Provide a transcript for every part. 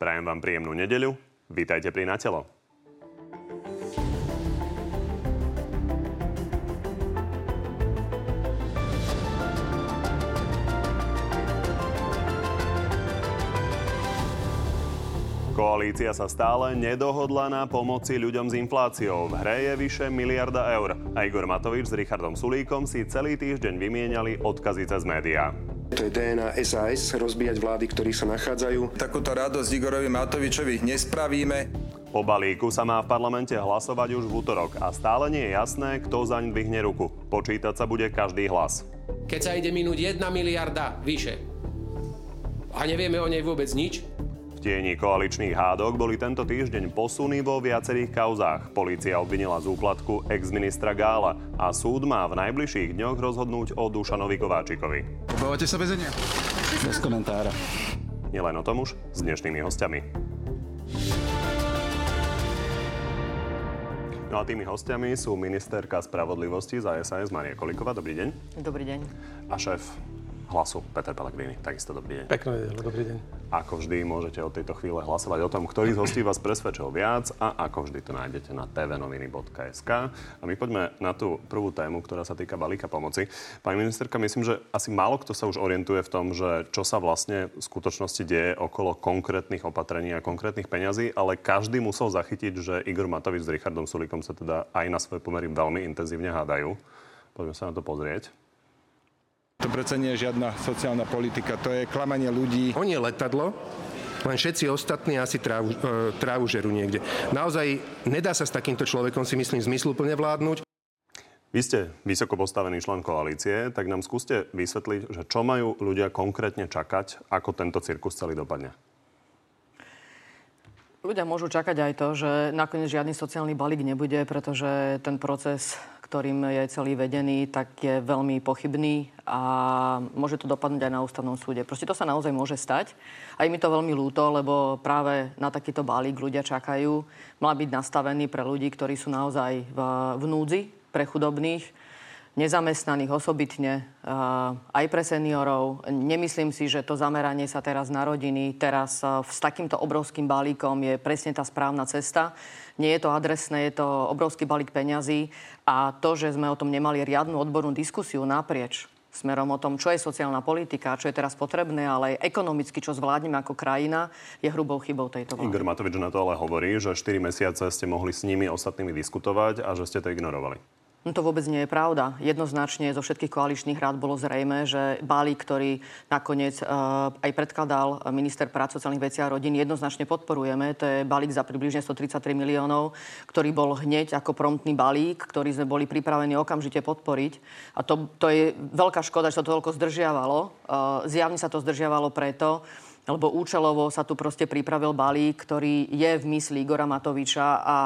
Prajem vám príjemnú nedeľu. Vítajte pri Natelo. Koalícia sa stále nedohodla na pomoci ľuďom s infláciou. V hre je vyše miliarda eur. A Igor Matovič s Richardom Sulíkom si celý týždeň vymieniali odkazy cez médiá. To je DNA SAS, rozbíjať vlády, ktorí sa nachádzajú. Takúto radosť Igorovi Matovičovi nespravíme. O balíku sa má v parlamente hlasovať už v útorok a stále nie je jasné, kto zaň dvihne ruku. Počítať sa bude každý hlas. Keď sa ide minúť 1 miliarda vyše a nevieme o nej vôbec nič, tieni koaličných hádok boli tento týždeň posuny vo viacerých kauzách. Polícia obvinila z úplatku ex-ministra Gála a súd má v najbližších dňoch rozhodnúť o Dušanovi Kováčikovi. Obávate sa väzenia? Bez komentára. Nielen o tom už s dnešnými hostiami. No a tými hostiami sú ministerka spravodlivosti za SAS Maria Koliková. Dobrý deň. Dobrý deň. A šéf hlasu Peter Pellegrini. Takisto dobrý deň. Pekný deň, dobrý deň. Ako vždy môžete od tejto chvíle hlasovať o tom, ktorý z hostí vás presvedčil viac a ako vždy to nájdete na tvnoviny.sk. A my poďme na tú prvú tému, ktorá sa týka balíka pomoci. Pani ministerka, myslím, že asi málo kto sa už orientuje v tom, že čo sa vlastne v skutočnosti deje okolo konkrétnych opatrení a konkrétnych peňazí, ale každý musel zachytiť, že Igor Matovič s Richardom Sulikom sa teda aj na svoje pomery veľmi intenzívne hádajú. Poďme sa na to pozrieť. To predsa nie je žiadna sociálna politika, to je klamanie ľudí. On je letadlo, len všetci ostatní asi trávu, e, trávu žerú niekde. Naozaj nedá sa s takýmto človekom, si myslím, zmysluplne vládnuť. Vy ste vysoko postavený člen koalície, tak nám skúste vysvetliť, že čo majú ľudia konkrétne čakať, ako tento cirkus celý dopadne. Ľudia môžu čakať aj to, že nakoniec žiadny sociálny balík nebude, pretože ten proces, ktorým je celý vedený, tak je veľmi pochybný a môže to dopadnúť aj na ústavnom súde. Proste to sa naozaj môže stať. A je mi to veľmi ľúto, lebo práve na takýto balík ľudia čakajú. Mal byť nastavený pre ľudí, ktorí sú naozaj v, v núdzi, pre chudobných nezamestnaných osobitne, aj pre seniorov. Nemyslím si, že to zameranie sa teraz na rodiny, teraz s takýmto obrovským balíkom je presne tá správna cesta. Nie je to adresné, je to obrovský balík peňazí a to, že sme o tom nemali riadnu odbornú diskusiu naprieč smerom o tom, čo je sociálna politika, čo je teraz potrebné, ale ekonomicky, čo zvládneme ako krajina, je hrubou chybou tejto vlády. Igor Matovič na to ale hovorí, že 4 mesiace ste mohli s nimi ostatnými diskutovať a že ste to ignorovali. No to vôbec nie je pravda. Jednoznačne zo všetkých koaličných rád bolo zrejme, že balík, ktorý nakoniec uh, aj predkladal minister práce, sociálnych vecí a rodín, jednoznačne podporujeme. To je balík za približne 133 miliónov, ktorý bol hneď ako promptný balík, ktorý sme boli pripravení okamžite podporiť. A to, to je veľká škoda, že sa to toľko zdržiavalo. Uh, zjavne sa to zdržiavalo preto, lebo účelovo sa tu proste pripravil balík, ktorý je v mysli Igora Matoviča a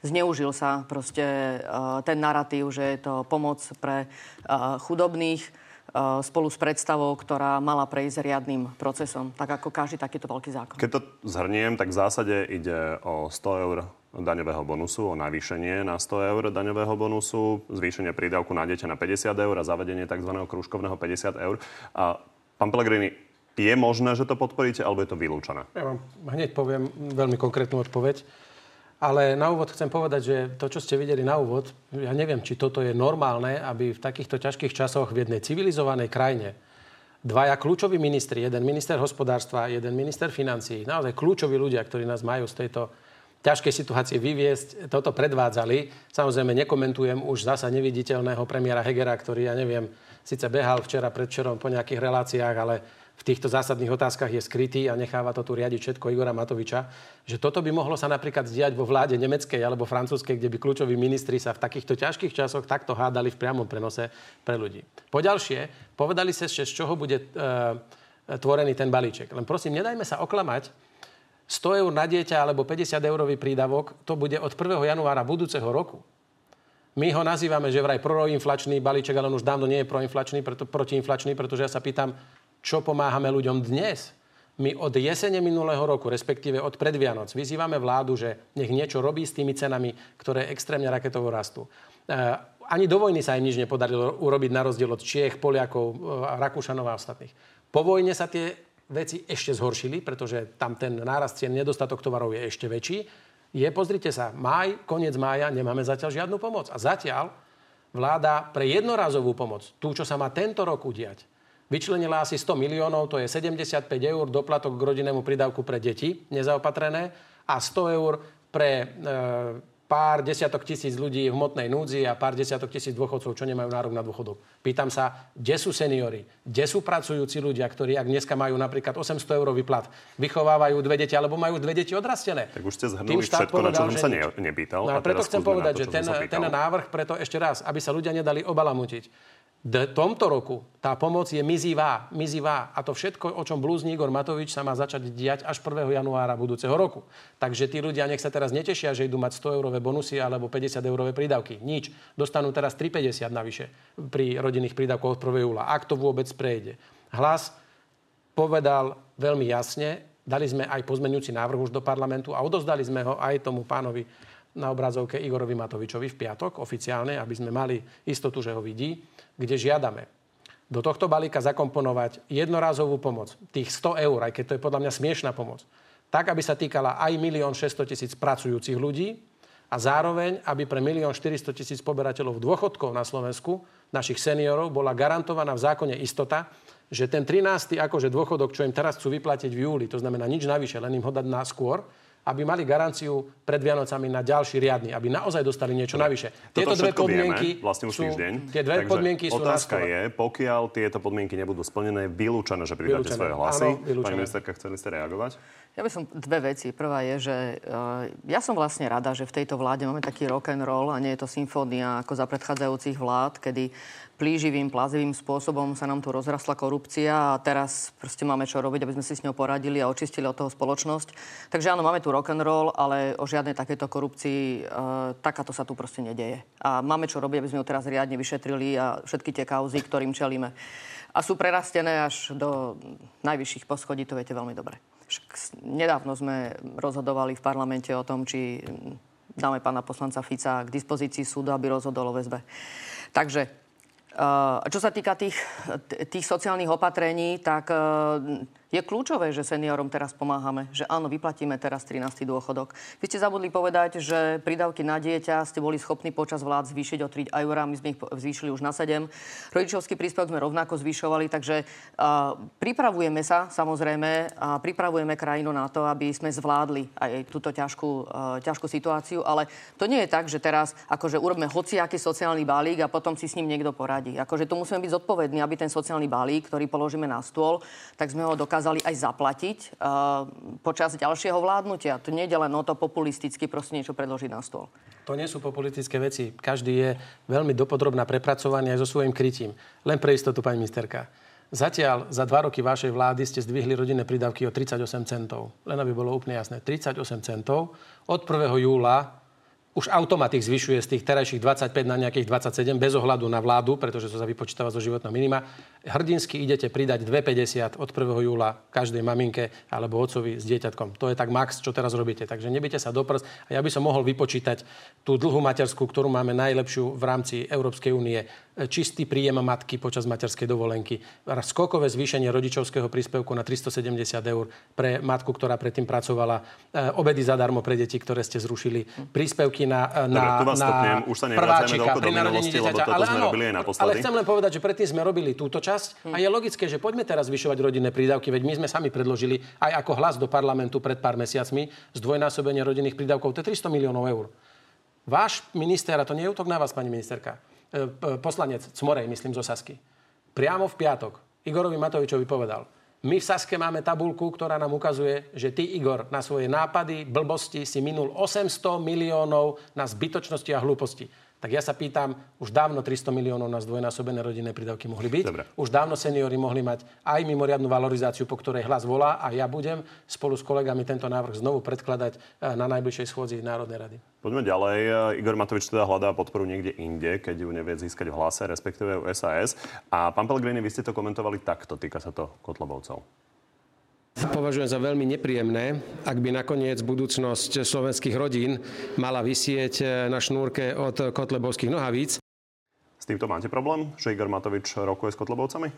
zneužil sa proste uh, ten narratív, že je to pomoc pre uh, chudobných uh, spolu s predstavou, ktorá mala prejsť riadnym procesom, tak ako každý takýto veľký zákon. Keď to zhrniem, tak v zásade ide o 100 eur daňového bonusu, o navýšenie na 100 eur daňového bonusu, zvýšenie prídavku na dieťa na 50 eur a zavedenie tzv. kružkovného 50 eur. A pán Pellegrini, je možné, že to podporíte, alebo je to vylúčené? Ja vám hneď poviem veľmi konkrétnu odpoveď. Ale na úvod chcem povedať, že to, čo ste videli na úvod, ja neviem, či toto je normálne, aby v takýchto ťažkých časoch v jednej civilizovanej krajine dvaja kľúčoví ministri, jeden minister hospodárstva, jeden minister financií, naozaj kľúčoví ľudia, ktorí nás majú z tejto ťažkej situácie vyviesť, toto predvádzali. Samozrejme, nekomentujem už zasa neviditeľného premiéra Hegera, ktorý, ja neviem, síce behal včera, predvčerom po nejakých reláciách, ale v týchto zásadných otázkach je skrytý a necháva to tu riadiť všetko Igora Matoviča, že toto by mohlo sa napríklad zdiať vo vláde nemeckej alebo francúzskej, kde by kľúčoví ministri sa v takýchto ťažkých časoch takto hádali v priamom prenose pre ľudí. Poďalšie, povedali sa, že z čoho bude e, tvorený ten balíček. Len prosím, nedajme sa oklamať, 100 eur na dieťa alebo 50 eurový prídavok, to bude od 1. januára budúceho roku. My ho nazývame, že vraj proinflačný balíček, ale on už dávno nie je proinflačný, preto, protiinflačný, pretože ja sa pýtam, čo pomáhame ľuďom dnes. My od jesene minulého roku, respektíve od predvianoc, vyzývame vládu, že nech niečo robí s tými cenami, ktoré extrémne raketovo rastú. E, ani do vojny sa im nič nepodarilo urobiť na rozdiel od Čiech, Poliakov, e, Rakúšanov a ostatných. Po vojne sa tie veci ešte zhoršili, pretože tam ten nárast cien, nedostatok tovarov je ešte väčší, je, pozrite sa, máj, koniec mája, nemáme zatiaľ žiadnu pomoc. A zatiaľ vláda pre jednorazovú pomoc, tú, čo sa má tento rok udiať, vyčlenila asi 100 miliónov, to je 75 eur doplatok k rodinnému prídavku pre deti nezaopatrené a 100 eur pre e, pár desiatok tisíc ľudí v hmotnej núdzi a pár desiatok tisíc dôchodcov, čo nemajú nárok na dôchodok. Pýtam sa, kde sú seniory, kde sú pracujúci ľudia, ktorí, ak dneska majú napríklad 800 eurový plat, vychovávajú dve deti alebo majú dve deti odrastené. Tak už ste zhrnuli všetko, povedal, na čo som sa ne, nepýtal. No, a preto chcem povedať, to, že ten, ten návrh, preto ešte raz, aby sa ľudia nedali obalamutiť v tomto roku tá pomoc je mizivá, mizivá. A to všetko, o čom blúzni Igor Matovič, sa má začať diať až 1. januára budúceho roku. Takže tí ľudia nech sa teraz netešia, že idú mať 100 eurové bonusy alebo 50 eurové prídavky. Nič. Dostanú teraz 3,50 navyše pri rodinných prídavkoch od 1. júla. Ak to vôbec prejde. Hlas povedal veľmi jasne, dali sme aj pozmenujúci návrh už do parlamentu a odozdali sme ho aj tomu pánovi na obrazovke Igorovi Matovičovi v piatok oficiálne, aby sme mali istotu, že ho vidí, kde žiadame do tohto balíka zakomponovať jednorázovú pomoc, tých 100 eur, aj keď to je podľa mňa smiešná pomoc, tak, aby sa týkala aj 1 600 tisíc pracujúcich ľudí a zároveň, aby pre 1 400 tisíc poberateľov dôchodkov na Slovensku, našich seniorov, bola garantovaná v zákone istota, že ten 13. akože dôchodok, čo im teraz chcú vyplatiť v júli, to znamená nič navyše, len im ho dať na skôr, aby mali garanciu pred Vianocami na ďalší riadny, aby naozaj dostali niečo navyše. Tieto dve podmienky vieme, vlastne už sú, týždeň. Tie dve Takže podmienky sú otázka je, pokiaľ tieto podmienky nebudú splnené, vylúčené, že pridáte vylúčené. svoje hlasy. Áno, Pani ministerka, chceli ste reagovať? Ja by som dve veci. Prvá je, že uh, ja som vlastne rada, že v tejto vláde máme taký rock and roll a nie je to symfónia ako za predchádzajúcich vlád, kedy plíživým, plazivým spôsobom sa nám tu rozrastla korupcia a teraz proste máme čo robiť, aby sme si s ňou poradili a očistili od toho spoločnosť. Takže áno, máme tu rock and roll, ale o žiadnej takéto korupcii e, takáto sa tu proste nedeje. A máme čo robiť, aby sme ju teraz riadne vyšetrili a všetky tie kauzy, ktorým čelíme. A sú prerastené až do najvyšších poschodí, to viete veľmi dobre. Nedávno sme rozhodovali v parlamente o tom, či dáme pána poslanca Fica k dispozícii súdu, aby rozhodol o väzbe. Takže čo sa týka tých, tých sociálnych opatrení, tak je kľúčové, že seniorom teraz pomáhame, že áno, vyplatíme teraz 13. dôchodok. Vy ste zabudli povedať, že prídavky na dieťa ste boli schopní počas vlád zvýšiť o 3 eur, my sme ich zvýšili už na 7. Rodičovský príspevok sme rovnako zvyšovali, takže uh, pripravujeme sa, samozrejme, a pripravujeme krajinu na to, aby sme zvládli aj túto ťažkú, uh, ťažkú situáciu, ale to nie je tak, že teraz akože urobme hociaký sociálny balík a potom si s ním niekto poradí. Akože tu musíme byť zodpovední, aby ten sociálny balík, ktorý položíme na stôl, tak sme ho dokázali dokázali aj zaplatiť uh, počas ďalšieho vládnutia. To nie je len o to populisticky proste niečo predložiť na stôl. To nie sú populistické veci. Každý je veľmi dopodrobná prepracovaný aj so svojím krytím. Len pre istotu, pani ministerka. Zatiaľ za dva roky vašej vlády ste zdvihli rodinné prídavky o 38 centov. Len aby bolo úplne jasné. 38 centov. Od 1. júla už automatik zvyšuje z tých terajších 25 na nejakých 27 bez ohľadu na vládu, pretože to sa vypočítava zo životného minima. Hrdinsky idete pridať 2,50 od 1. júla každej maminke alebo otcovi s dieťatkom. To je tak max, čo teraz robíte. Takže nebyte sa do. A ja by som mohol vypočítať tú dlhú materskú, ktorú máme najlepšiu v rámci Európskej únie čistý príjem matky počas materskej dovolenky, skokové zvýšenie rodičovského príspevku na 370 eur pre matku, ktorá predtým pracovala, e, obedy zadarmo pre deti, ktoré ste zrušili, príspevky na, e, na, Dobre, na Už sa dieťaťa. Ale, áno, robili aj naposledy. ale chcem len povedať, že predtým sme robili túto časť a je logické, že poďme teraz zvyšovať rodinné prídavky, veď my sme sami predložili aj ako hlas do parlamentu pred pár mesiacmi zdvojnásobenie rodinných prídavkov, to je 300 miliónov eur. Váš minister, a to nie je útok na vás, pani ministerka, E, poslanec Cmorej, myslím, zo Sasky, priamo v piatok Igorovi Matovičovi povedal, my v Saske máme tabulku, ktorá nám ukazuje, že ty, Igor, na svoje nápady, blbosti si minul 800 miliónov na zbytočnosti a hlúposti. Tak ja sa pýtam, už dávno 300 miliónov na zdvojnásobené rodinné prídavky mohli byť. Dobre. Už dávno seniory mohli mať aj mimoriadnu valorizáciu, po ktorej hlas volá a ja budem spolu s kolegami tento návrh znovu predkladať eh, na najbližšej schôdzi Národnej rady. Poďme ďalej. Igor Matovič teda hľadá podporu niekde inde, keď ju nevie získať v hlase, respektíve u SAS. A pán Pellegrini, vy ste to komentovali takto, týka sa to Kotlobovcov. Považujem za veľmi nepríjemné, ak by nakoniec budúcnosť slovenských rodín mala vysieť eh, na šnúrke od kotlebovských nohavíc. S týmto máte problém, že Igor Matovič rokuje s kotlebovcami?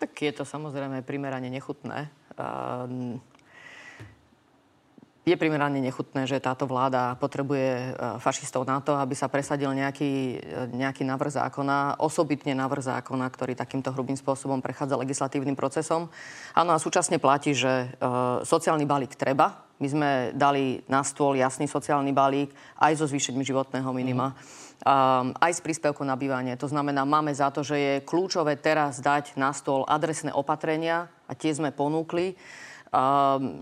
Tak je to samozrejme primerane nechutné. Je primerane nechutné, že táto vláda potrebuje e, fašistov na to, aby sa presadil nejaký, e, nejaký návrh zákona, osobitne návrh zákona, ktorý takýmto hrubým spôsobom prechádza legislatívnym procesom. Áno a súčasne platí, že e, sociálny balík treba. My sme dali na stôl jasný sociálny balík aj so zvýšením životného minima. Mm aj s príspevkom na bývanie. To znamená, máme za to, že je kľúčové teraz dať na stôl adresné opatrenia a tie sme ponúkli.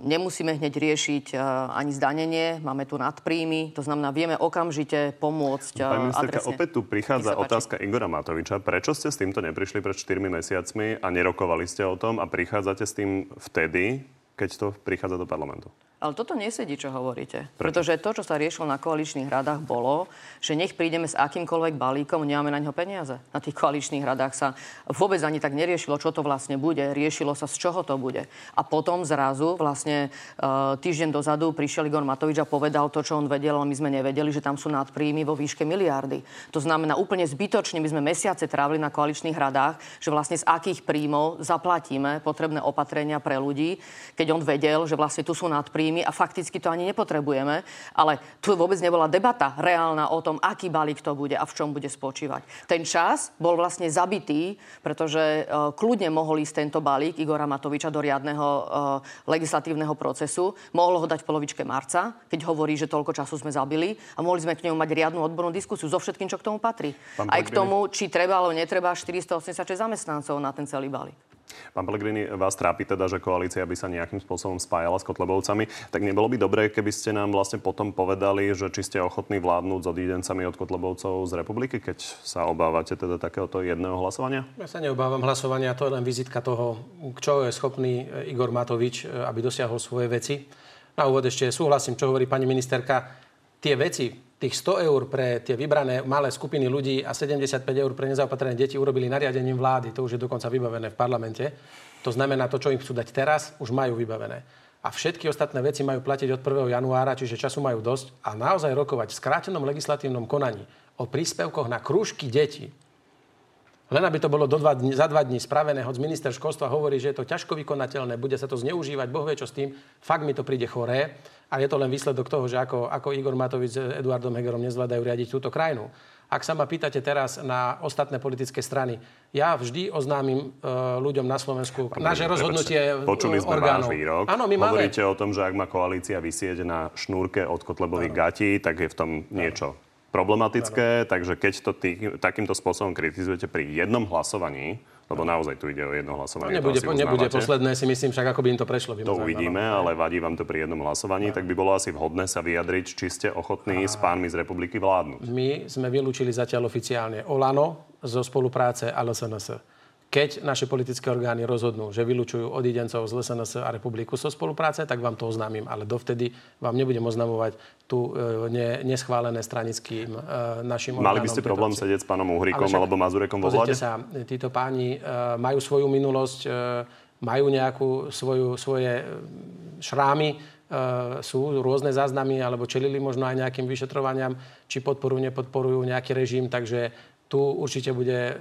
Nemusíme hneď riešiť ani zdanenie, máme tu nadpríjmy, to znamená, vieme okamžite pomôcť Pani ministerka, adresne. opäť tu prichádza otázka Igora Matoviča. Prečo ste s týmto neprišli pred 4 mesiacmi a nerokovali ste o tom a prichádzate s tým vtedy, keď to prichádza do parlamentu? Ale toto nesedí, čo hovoríte. Pretože to, čo sa riešilo na koaličných radách, bolo, že nech prídeme s akýmkoľvek balíkom, nemáme na neho peniaze. Na tých koaličných radách sa vôbec ani tak neriešilo, čo to vlastne bude. Riešilo sa, z čoho to bude. A potom zrazu, vlastne uh, týždeň dozadu, prišiel Igor Matovič a povedal to, čo on vedel, ale my sme nevedeli, že tam sú nadpríjmy vo výške miliardy. To znamená, úplne zbytočne my sme mesiace trávili na koaličných radách, že vlastne z akých príjmov zaplatíme potrebné opatrenia pre ľudí, keď on vedel, že vlastne tu sú nadpríjmy príjmy a fakticky to ani nepotrebujeme. Ale tu vôbec nebola debata reálna o tom, aký balík to bude a v čom bude spočívať. Ten čas bol vlastne zabitý, pretože uh, kľudne mohol ísť tento balík Igora Matoviča do riadneho uh, legislatívneho procesu. Mohol ho dať v polovičke marca, keď hovorí, že toľko času sme zabili a mohli sme k nemu mať riadnu odbornú diskusiu so všetkým, čo k tomu patrí. Pán Aj k tomu, či treba alebo netreba 486 zamestnancov na ten celý balík. Pán Pellegrini, vás trápi teda, že koalícia by sa nejakým spôsobom spájala s Kotlebovcami. Tak nebolo by dobré, keby ste nám vlastne potom povedali, že či ste ochotní vládnuť s odídencami od Kotlebovcov z republiky, keď sa obávate teda takéhoto jedného hlasovania? Ja sa neobávam hlasovania, to je len vizitka toho, čo je schopný Igor Matovič, aby dosiahol svoje veci. Na úvod ešte súhlasím, čo hovorí pani ministerka. Tie veci, tých 100 eur pre tie vybrané malé skupiny ľudí a 75 eur pre nezaopatrené deti urobili nariadením vlády. To už je dokonca vybavené v parlamente. To znamená, to, čo im chcú dať teraz, už majú vybavené. A všetky ostatné veci majú platiť od 1. januára, čiže času majú dosť a naozaj rokovať v skrátenom legislatívnom konaní o príspevkoch na krúžky detí. Len aby to bolo do dva dní, za dva dní spravené, hoď minister školstva hovorí, že je to ťažko vykonateľné, bude sa to zneužívať, Boh vie čo s tým, fakt mi to príde choré. A je to len výsledok toho, že ako, ako Igor Matovič s Eduardom Hegerom nezvládajú riadiť túto krajinu. Ak sa ma pýtate teraz na ostatné politické strany, ja vždy oznámim uh, ľuďom na Slovensku Pán naše rozhodnutie Počuli sme orgánov. váš výrok. Áno, my Hovoríte máme... o tom, že ak má koalícia vysieť na šnúrke od Kotlebových gatí, tak je v tom niečo problematické. Ano. Takže keď to tý, takýmto spôsobom kritizujete pri jednom hlasovaní, lebo naozaj tu ide o jedno hlasovanie. No nebude, to nebude posledné, si myslím, však ako by im to prešlo. To uvidíme, ale vadí vám to pri jednom hlasovaní, tak by bolo asi vhodné sa vyjadriť, či ste ochotní s pánmi z republiky vládnuť. My sme vylúčili zatiaľ oficiálne Olano zo spolupráce a LSNS keď naše politické orgány rozhodnú, že vylúčujú odidencov z LSNS a republiku so spolupráce, tak vám to oznámim. Ale dovtedy vám nebudem oznamovať tu e, ne, neschválené stranickým e, našim orgánom. Mali by ste problém sedieť s pánom Uhrikom však, alebo Mazurekom vo vláde? sa, títo páni e, majú svoju minulosť, e, majú nejakú svoju, svoje e, šrámy, e, sú rôzne záznamy, alebo čelili možno aj nejakým vyšetrovaniam, či podporujú, nepodporujú nejaký režim, takže tu určite bude e,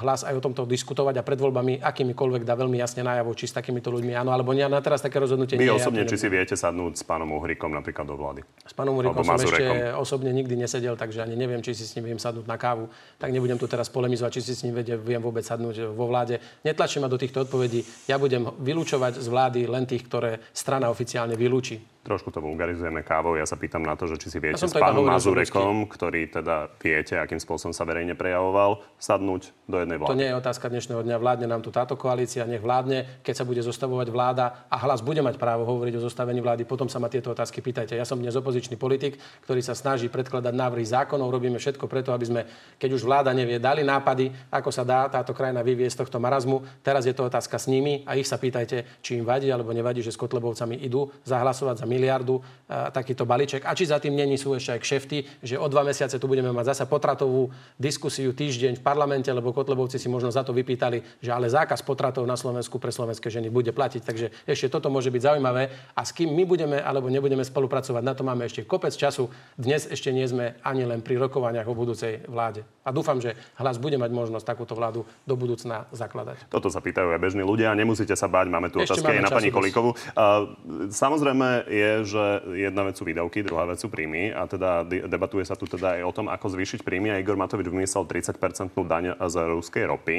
hlas aj o tomto diskutovať a pred voľbami akýmikoľvek dá veľmi jasne najavo, či s takýmito ľuďmi áno, alebo nie. Na teraz také rozhodnutie Vy nie osobne, či si viete sadnúť s pánom Uhrikom napríklad do vlády? S pánom Uhrikom som ešte osobne nikdy nesedel, takže ani neviem, či si s ním viem sadnúť na kávu. Tak nebudem tu teraz polemizovať, či si s ním viem vôbec sadnúť vo vláde. Netlačím ma do týchto odpovedí. Ja budem vylúčovať z vlády len tých, ktoré strana oficiálne vylúči trošku to vulgarizujeme kávou. Ja sa pýtam na to, že či si viete ja s pánom Mazurekom, ktorý teda viete, akým spôsobom sa verejne prejavoval, sadnúť do jednej vlády. To nie je otázka dnešného dňa. Vládne nám tu táto koalícia, nech vládne. Keď sa bude zostavovať vláda a hlas bude mať právo hovoriť o zostavení vlády, potom sa ma tieto otázky pýtajte. Ja som dnes opozičný politik, ktorý sa snaží predkladať návrhy zákonov. Robíme všetko preto, aby sme, keď už vláda nevie, dali nápady, ako sa dá táto krajina vyviesť z tohto marazmu. Teraz je to otázka s nimi a ich sa pýtajte, či im vadí alebo nevadí, že s Kotlebovcami idú zahlasovať za miliardu takýto balíček. A či za tým není sú ešte aj kšefty, že o dva mesiace tu budeme mať zasa potratovú diskusiu týždeň v parlamente, lebo Kotlebovci si možno za to vypýtali, že ale zákaz potratov na Slovensku pre slovenské ženy bude platiť. Takže ešte toto môže byť zaujímavé. A s kým my budeme alebo nebudeme spolupracovať, na to máme ešte kopec času. Dnes ešte nie sme ani len pri rokovaniach o budúcej vláde. A dúfam, že hlas bude mať možnosť takúto vládu do budúcna zakladať. Toto sa pýtajú aj bežní ľudia. Nemusíte sa báť, máme tu otázky aj na pani Kolikovu. Uh, samozrejme je, že jedna vec sú výdavky, druhá vec sú príjmy a teda debatuje sa tu teda aj o tom, ako zvýšiť príjmy a Igor Matovič vymyslel 30-percentnú daň z ruskej ropy.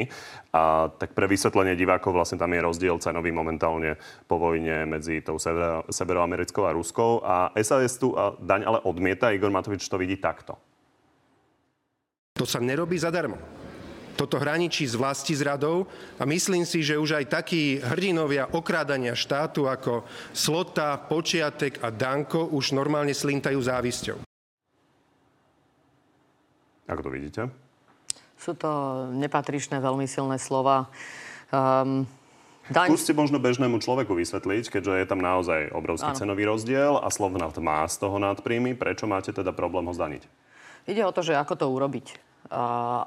A tak pre vysvetlenie divákov vlastne tam je rozdiel cenový momentálne po vojne medzi tou severo, severoamerickou a ruskou a SAS tu daň ale odmieta. Igor Matovič to vidí takto. To sa nerobí zadarmo. Toto hraničí s vlasti zradou a myslím si, že už aj takí hrdinovia okrádania štátu ako Slota, Počiatek a Danko už normálne slintajú závisťou. Ako to vidíte? Sú to nepatričné, veľmi silné slova. Um, Daň... Skúste možno bežnému človeku vysvetliť, keďže je tam naozaj obrovský ano. cenový rozdiel a Slovnaft má z toho nadpríjmy. Prečo máte teda problém ho zdaniť? Ide o to, že ako to urobiť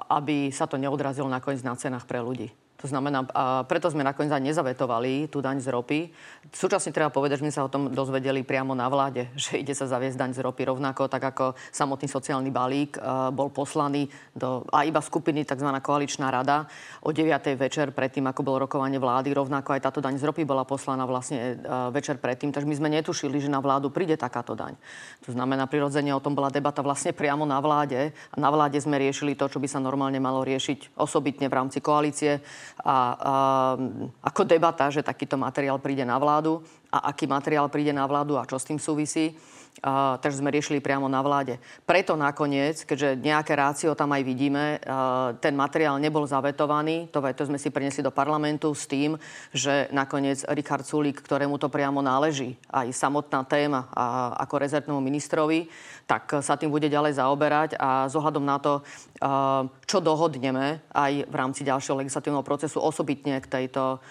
aby sa to neodrazilo nakoniec na cenách pre ľudí. To znamená, a preto sme nakoniec aj nezavetovali tú daň z ropy. Súčasne treba povedať, že sme sa o tom dozvedeli priamo na vláde, že ide sa zaviesť daň z ropy rovnako, tak ako samotný sociálny balík bol poslaný do, a iba skupiny, tzv. koaličná rada o 9. večer predtým, ako bolo rokovanie vlády. Rovnako aj táto daň z ropy bola poslaná vlastne večer predtým. Takže my sme netušili, že na vládu príde takáto daň. To znamená, prirodzene o tom bola debata vlastne priamo na vláde. A na vláde sme riešili to, čo by sa normálne malo riešiť osobitne v rámci koalície a, a ako debata, že takýto materiál príde na vládu a aký materiál príde na vládu a čo s tým súvisí. Takže sme riešili priamo na vláde. Preto nakoniec, keďže nejaké rácio tam aj vidíme, ten materiál nebol zavetovaný, to veto sme si prinesli do parlamentu s tým, že nakoniec Richard Sulík, ktorému to priamo náleží, aj samotná téma a, ako rezertnému ministrovi, tak sa tým bude ďalej zaoberať a zohľadom na to, čo dohodneme aj v rámci ďalšieho legislatívneho procesu osobitne k tejto,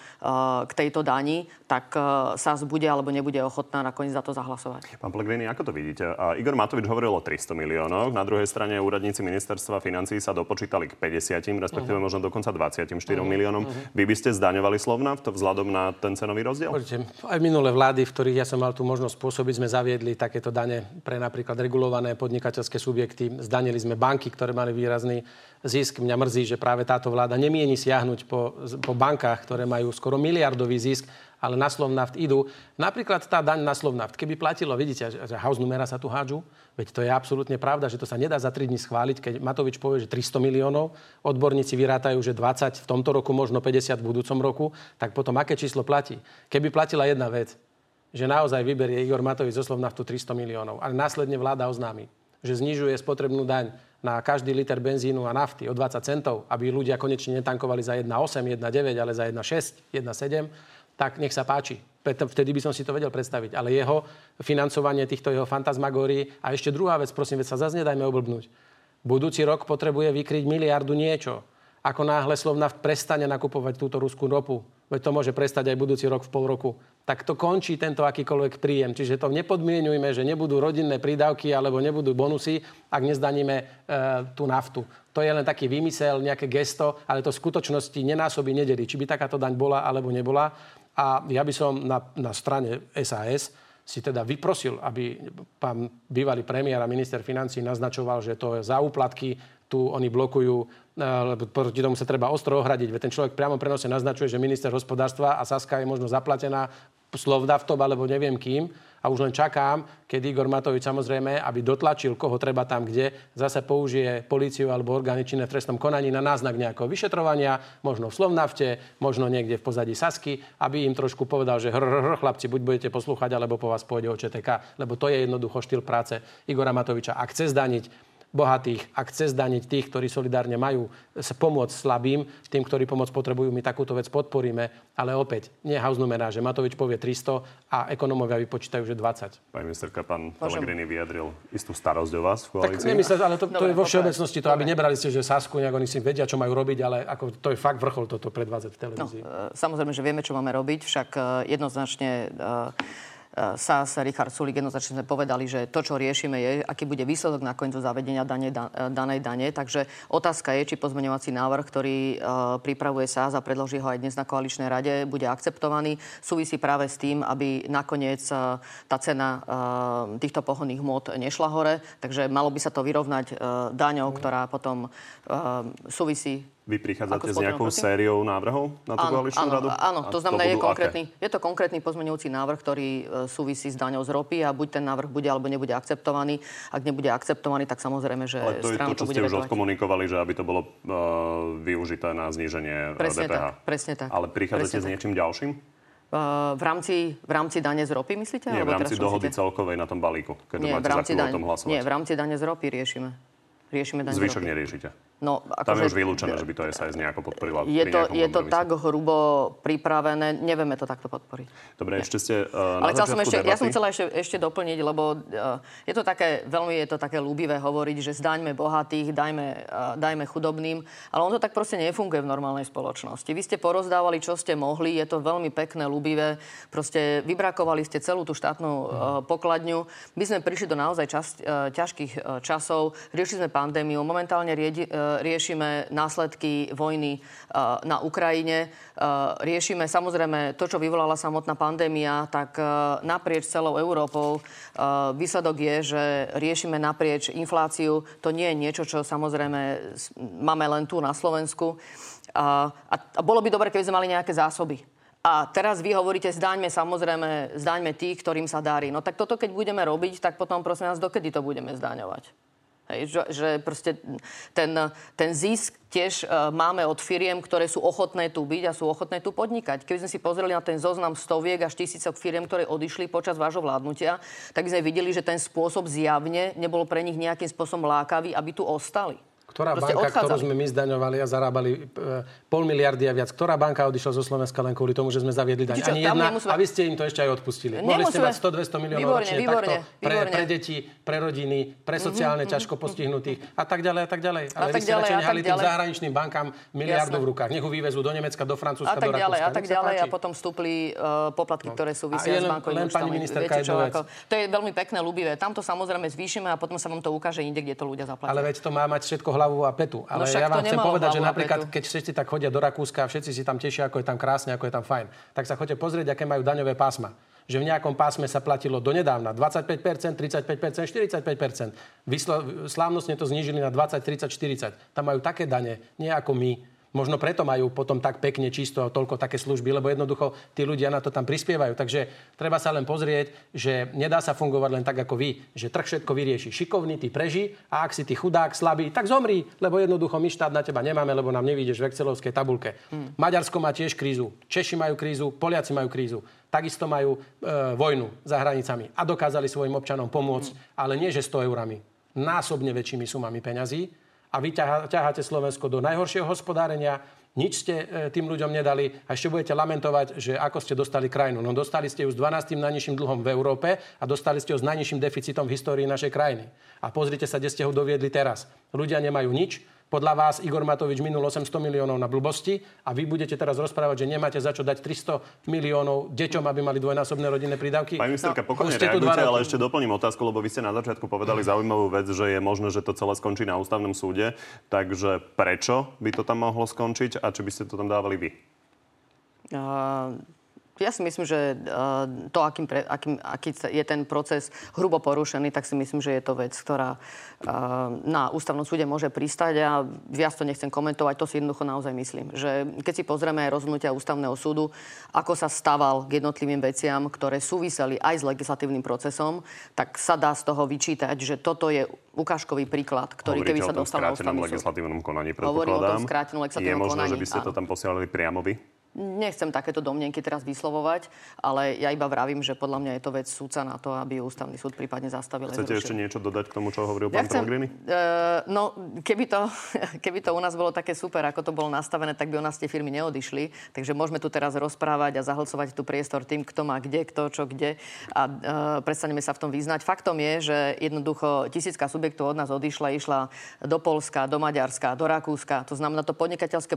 k tejto dani, tak sa bude alebo nebude ochotná nakoniec za to zahlasovať. Pán Pellegrini, ako to vidíte? Igor Matovič hovoril o 300 miliónoch, na druhej strane úradníci ministerstva financí sa dopočítali k 50, respektíve uh-huh. možno dokonca 24 uh-huh. miliónom. Uh-huh. Vy by ste zdaňovali to vzhľadom na ten cenový rozdiel? Poďte, aj minulé vlády, v ktorých ja som mal tú možnosť pôsobiť, sme zaviedli takéto dane pre napríklad regulované podnikateľské subjekty. Zdanili sme banky, ktoré mali výrazný zisk. Mňa mrzí, že práve táto vláda nemieni siahnuť po, po bankách, ktoré majú skoro miliardový zisk ale na Slovnaft idú. Napríklad tá daň na Slovnaft, keby platilo, vidíte, že house numera sa tu hádžu, veď to je absolútne pravda, že to sa nedá za 3 dní schváliť, keď Matovič povie, že 300 miliónov, odborníci vyrátajú, že 20 v tomto roku, možno 50 v budúcom roku, tak potom aké číslo platí? Keby platila jedna vec, že naozaj vyberie Igor Matovič zo Slovnaftu 300 miliónov, ale následne vláda oznámi, že znižuje spotrebnú daň na každý liter benzínu a nafty o 20 centov, aby ľudia konečne netankovali za 1,8, 1,9, ale za 1,6, 1,7, tak nech sa páči. Vtedy by som si to vedel predstaviť. Ale jeho financovanie týchto jeho fantasmagórií. A ešte druhá vec, prosím, veď sa zase nedajme oblbnúť. Budúci rok potrebuje vykryť miliardu niečo. Ako náhle Slovnaft prestane nakupovať túto ruskú ropu, veď to môže prestať aj budúci rok v pol roku, tak to končí tento akýkoľvek príjem. Čiže to nepodmienujme, že nebudú rodinné prídavky alebo nebudú bonusy, ak nezdaníme e, tú naftu. To je len taký vymysel, nejaké gesto, ale to v skutočnosti nenásobí nedeli, či by takáto daň bola alebo nebola. A ja by som na, na strane SAS si teda vyprosil, aby pán bývalý premiér a minister financí naznačoval, že to za úplatky, tu oni blokujú, e, lebo proti tomu sa treba ostro ohradiť. Veď ten človek priamo prenose naznačuje, že minister hospodárstva a Saska je možno zaplatená Slovdavtov alebo neviem kým. A už len čakám, keď Igor Matovič samozrejme, aby dotlačil, koho treba tam kde, zase použije políciu alebo orgány činné v trestnom konaní na náznak nejakého vyšetrovania, možno v Slovnafte, možno niekde v pozadí Sasky, aby im trošku povedal, že hr, hr, chlapci, buď budete poslúchať, alebo po vás pôjde o ČTK, lebo to je jednoducho štýl práce Igora Matoviča. Ak chce zdaniť bohatých a chce zdaniť tých, ktorí solidárne majú pomôcť slabým, tým, ktorí pomoc potrebujú, my takúto vec podporíme. Ale opäť, nie hauznúmená, že Matovič povie 300 a ekonomovia vypočítajú, že 20. Pani ministerka, pán Pellegrini vyjadril istú starosť o vás v koalícii. Tak nemyslel, ale to, to je vo všeobecnosti to, aby nebrali ste, že Sasku, nejak oni si vedia, čo majú robiť, ale ako, to je fakt vrchol toto predvádzať v televízii. No, e, samozrejme, že vieme, čo máme robiť, však e, jednoznačne e, SAS, Richard Sulik jednoznačne sme povedali, že to, čo riešime, je, aký bude výsledok nakoniec zavedenia dane, da, danej dane. Takže otázka je, či pozmeňovací návrh, ktorý uh, pripravuje SAS a predloží ho aj dnes na koaličnej rade, bude akceptovaný. Súvisí práve s tým, aby nakoniec tá cena týchto pohodných môd nešla hore. Takže malo by sa to vyrovnať daňou, ktorá potom súvisí vy prichádzate s nejakou prosím? sériou návrhov na tú koaličnú radu? Áno, to znamená, je, konkrétny, je to konkrétny pozmeňujúci návrh, ktorý e, súvisí s daňou z ropy a buď ten návrh bude alebo nebude akceptovaný. Ak nebude akceptovaný, tak samozrejme, že Ale to je to, čo ste už odkomunikovali, že aby to bolo uh, využité na zníženie e, presne DPH. Tak, presne tak. Ale prichádzate presne s niečím tak. ďalším? Uh, v rámci, v rámci dane z ropy, myslíte? Nie, v rámci dohody myslíte? celkovej na tom balíku, keď Nie, máte v rámci o tom hlasovať. Nie, v rámci dane z ropy riešime. Riešime dane Zvyšok neriešite. No, ako Tam je už vylúčené, že by to SAS nejako podporila. Je to, je to tak hrubo pripravené, nevieme to takto podporiť. Dobre, Nie. ešte ste uh, Ale chcel som ešte, ja som chcela ešte, ešte doplniť, lebo uh, je to také, veľmi je to také ľúbivé hovoriť, že zdaňme bohatých, dajme, uh, dajme chudobným, ale on to tak proste nefunguje v normálnej spoločnosti. Vy ste porozdávali, čo ste mohli, je to veľmi pekné, ľúbivé, proste vybrakovali ste celú tú štátnu uh, pokladňu. My sme prišli do naozaj čas, uh, ťažkých uh, časov, riešili sme pandémiu, momentálne riedi, uh, riešime následky vojny eh, na Ukrajine. Eh, riešime samozrejme to, čo vyvolala samotná pandémia, tak eh, naprieč celou Európou výsledok je, že riešime naprieč infláciu. To nie je niečo, čo samozrejme máme len tu na Slovensku. A bolo by dobre, keby sme mali nejaké zásoby. A teraz vy hovoríte, zdaňme samozrejme, zdaňme tých, ktorým sa darí. No tak toto, keď budeme robiť, tak potom prosím nás, dokedy to budeme zdaňovať? Že, proste ten, ten zisk tiež uh, máme od firiem, ktoré sú ochotné tu byť a sú ochotné tu podnikať. Keby sme si pozreli na ten zoznam stoviek až tisícok firiem, ktoré odišli počas vášho vládnutia, tak sme videli, že ten spôsob zjavne nebol pre nich nejakým spôsobom lákavý, aby tu ostali. Ktorá Proste banka, odchádzali. ktorú sme my zdaňovali a zarábali e, pol miliardy a viac, ktorá banka odišla zo Slovenska len kvôli tomu, že sme zaviedli daň? Ani jedna, nemusíme... a vy ste im to ešte aj odpustili. Nemusíme... Mohli ste mať 100-200 miliónov výborne, ročne výborne, takto pre, výborne. pre deti, pre rodiny, pre mhm, sociálne mm-hmm, ťažko postihnutých a tak ďalej a tak ďalej. Ale a vy ste radšej nehali tým zahraničným bankám miliardu v rukách. Nech ho vyvezú do Nemecka, do Francúzska, do Rakúska. A tak ďalej a potom vstúpli e, poplatky, no. ktoré súvisia s bankovým účtom. To je veľmi pekné, ľúbivé. Tam to samozrejme zvýšime a potom sa vám to ukáže inde, kde to ľudia zaplatia. Ale veď to má mať všetko hlavu a petu. Ale no ja vám chcem povedať, že napríklad, keď všetci tak chodia do Rakúska a všetci si tam tešia, ako je tam krásne, ako je tam fajn, tak sa chodite pozrieť, aké majú daňové pásma že v nejakom pásme sa platilo donedávna 25%, 35%, 45%. Vyslo- slávnostne to znížili na 20, 30, 40. Tam majú také dane, nie ako my, Možno preto majú potom tak pekne čisto toľko také služby, lebo jednoducho tí ľudia na to tam prispievajú. Takže treba sa len pozrieť, že nedá sa fungovať len tak ako vy, že trh všetko vyrieši. Šikovný, ty preží a ak si ty chudák, slabý, tak zomri, lebo jednoducho my štát na teba nemáme, lebo nám nevídeš v Excelovskej tabulke. Hmm. Maďarsko má tiež krízu, Češi majú krízu, Poliaci majú krízu. Takisto majú e, vojnu za hranicami a dokázali svojim občanom pomôcť, hmm. ale nie že 100 eurami, násobne väčšími sumami peňazí a vy ťaháte Slovensko do najhoršieho hospodárenia, nič ste e, tým ľuďom nedali a ešte budete lamentovať, že ako ste dostali krajinu. No dostali ste ju s 12. najnižším dlhom v Európe a dostali ste ju s najnižším deficitom v histórii našej krajiny. A pozrite sa, kde ste ho doviedli teraz. Ľudia nemajú nič, podľa vás Igor Matovič minul 800 miliónov na blbosti a vy budete teraz rozprávať, že nemáte za čo dať 300 miliónov deťom, aby mali dvojnásobné rodinné prídavky. Pani ministerka, no, pokojne reagujte, ale ešte doplním otázku, lebo vy ste na začiatku povedali zaujímavú vec, že je možné, že to celé skončí na ústavnom súde. Takže prečo by to tam mohlo skončiť a či by ste to tam dávali vy? Uh ja si myslím, že eh, to, akým, pre, akým, aký je ten proces hrubo porušený, tak si myslím, že je to vec, ktorá eh, na ústavnom súde môže pristať a viac to nechcem komentovať, to si jednoducho naozaj myslím. Že keď si pozrieme aj rozhodnutia ústavného súdu, ako sa staval k jednotlivým veciam, ktoré súviseli aj s legislatívnym procesom, tak sa dá z toho vyčítať, že toto je ukážkový príklad, ktorý Hovoríte keby sa dostal na ústavný súd. legislatívnom konaní, Hovorím o tom skrátenom legislatívnom Je možné, konaní. že by ste to tam posielali priamo vy? Nechcem takéto domnenky teraz vyslovovať, ale ja iba vravím, že podľa mňa je to vec súdca na to, aby ústavný súd prípadne zastavil. Chcete ešte niečo dodať k tomu, čo hovoril ja pán chcem, Uh, no, keby to, keby to u nás bolo také super, ako to bolo nastavené, tak by u nás tie firmy neodišli. Takže môžeme tu teraz rozprávať a zahlcovať tu priestor tým, kto má kde, kto, čo, kde a uh, prestaneme sa v tom vyznať. Faktom je, že jednoducho tisícka subjektov od nás odišla, išla do Polska, do Maďarska, do Rakúska. To znamená, to podnikateľské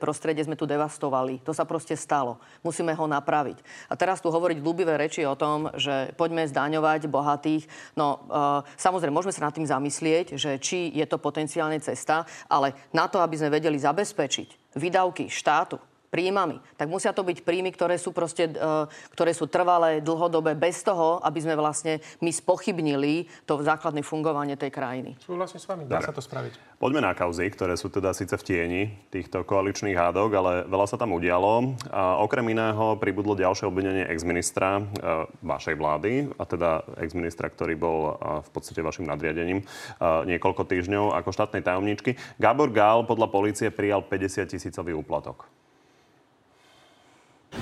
prostredie sme tu devastovali To sa proste stalo. Musíme ho napraviť. A teraz tu hovoriť ľúbivé reči o tom, že poďme zdaňovať bohatých. No, uh, samozrejme, môžeme sa nad tým zamyslieť, že či je to potenciálne cesta, ale na to, aby sme vedeli zabezpečiť výdavky štátu, príjmami, tak musia to byť príjmy, ktoré sú proste, uh, ktoré sú trvalé, dlhodobé, bez toho, aby sme vlastne my spochybnili to základné fungovanie tej krajiny. Súhlasím s vami, dá Dobre. sa to spraviť. Poďme na kauzy, ktoré sú teda síce v tieni týchto koaličných hádok, ale veľa sa tam udialo. A okrem iného pribudlo ďalšie obvinenie exministra uh, vašej vlády, a teda exministra, ktorý bol uh, v podstate vašim nadriadením uh, niekoľko týždňov ako štátnej tajomničky. Gábor Gál podľa policie prijal 50 tisícový úplatok.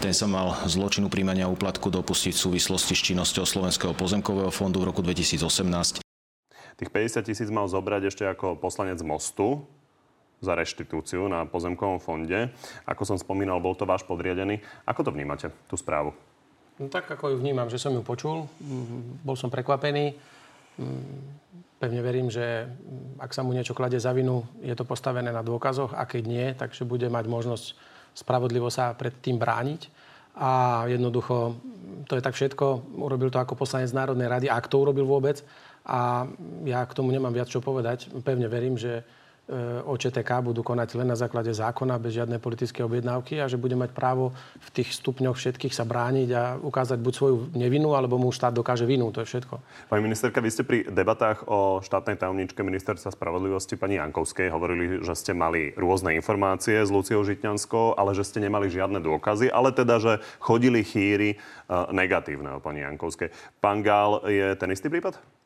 Ten sa mal zločinu príjmania úplatku dopustiť v súvislosti s činnosťou Slovenského pozemkového fondu v roku 2018. Tých 50 tisíc mal zobrať ešte ako poslanec Mostu za reštitúciu na pozemkovom fonde. Ako som spomínal, bol to váš podriadený. Ako to vnímate, tú správu? No, tak ako ju vnímam, že som ju počul. Bol som prekvapený. Pevne verím, že ak sa mu niečo klade za vinu, je to postavené na dôkazoch a keď nie, takže bude mať možnosť spravodlivo sa pred tým brániť. A jednoducho, to je tak všetko. Urobil to ako poslanec Národnej rady, ak to urobil vôbec. A ja k tomu nemám viac čo povedať. Pevne verím, že E, OČTK budú konať len na základe zákona, bez žiadnej politické objednávky a že bude mať právo v tých stupňoch všetkých sa brániť a ukázať buď svoju nevinu, alebo mu štát dokáže vinu. To je všetko. Pani ministerka, vy ste pri debatách o štátnej tajomničke ministerstva spravodlivosti pani Jankovskej hovorili, že ste mali rôzne informácie s Luciou Žitňanskou, ale že ste nemali žiadne dôkazy, ale teda, že chodili chýry e, negatívne o pani Jankovskej. Pán Gál je ten istý prípad?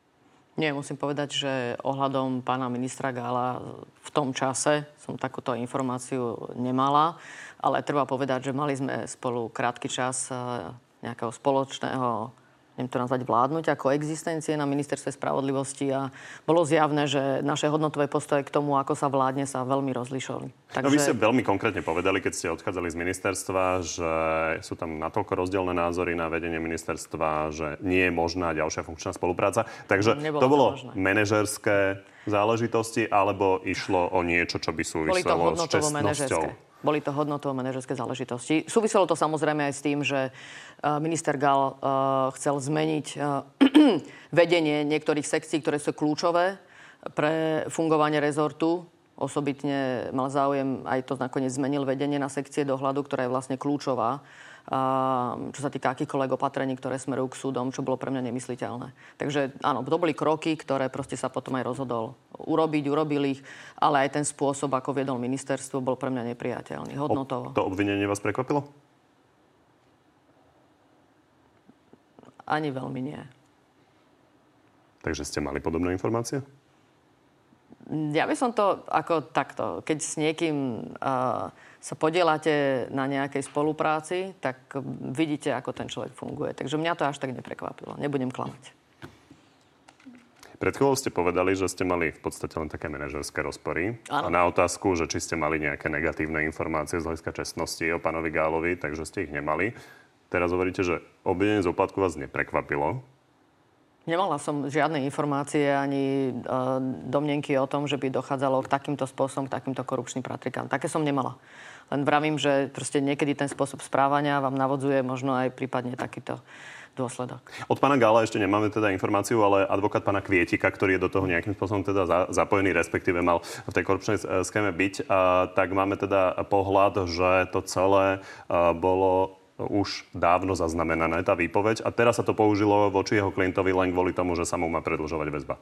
Nie, musím povedať, že ohľadom pána ministra Gála v tom čase som takúto informáciu nemala, ale treba povedať, že mali sme spolu krátky čas eh, nejakého spoločného neviem to nazvať, vládnuť ako existencie na ministerstve spravodlivosti a bolo zjavné, že naše hodnotové postoje k tomu, ako sa vládne, sa veľmi rozlišovali. Takže... No vy ste veľmi konkrétne povedali, keď ste odchádzali z ministerstva, že sú tam natoľko rozdielne názory na vedenie ministerstva, že nie je možná ďalšia funkčná spolupráca. Takže Nebolo to bolo to manažerské záležitosti, alebo išlo o niečo, čo by súviselo s čestnosťou? Boli to hodnotovo manažerské záležitosti. Súviselo to samozrejme aj s tým, že eh, minister Gal uh, chcel zmeniť uh, vedenie niektorých sekcií, ktoré sú kľúčové pre fungovanie rezortu. Osobitne mal záujem, aj to nakoniec zmenil vedenie na sekcie dohľadu, ktorá je vlastne kľúčová čo sa týka akýchkoľvek opatrení, ktoré smerujú k súdom, čo bolo pre mňa nemysliteľné. Takže áno, to boli kroky, ktoré proste sa potom aj rozhodol urobiť, urobil ich, ale aj ten spôsob, ako viedol ministerstvo, bol pre mňa nepriateľný, hodnotovo. To obvinenie vás prekvapilo? Ani veľmi nie. Takže ste mali podobné informácie? Ja by som to ako takto. Keď s niekým uh, sa podielate na nejakej spolupráci, tak vidíte, ako ten človek funguje. Takže mňa to až tak neprekvapilo. Nebudem klamať. Pred chvíľou ste povedali, že ste mali v podstate len také manažerské rozpory. Ano. A na otázku, že či ste mali nejaké negatívne informácie z hľadiska čestnosti o pánovi Gálovi, takže ste ich nemali. Teraz hovoríte, že obvinenie z oplatku vás neprekvapilo. Nemala som žiadne informácie ani uh, domnenky o tom, že by dochádzalo k takýmto spôsobom, k takýmto korupčným praktikám. Také som nemala. Len vravím, že proste niekedy ten spôsob správania vám navodzuje možno aj prípadne takýto dôsledok. Od pána Gála ešte nemáme teda informáciu, ale advokát pána Kvietika, ktorý je do toho nejakým spôsobom teda za, zapojený, respektíve mal v tej korupčnej schéme byť, a, tak máme teda pohľad, že to celé a, bolo už dávno zaznamenané, tá výpoveď. A teraz sa to použilo voči jeho klientovi len kvôli tomu, že sa mu má predlžovať väzba.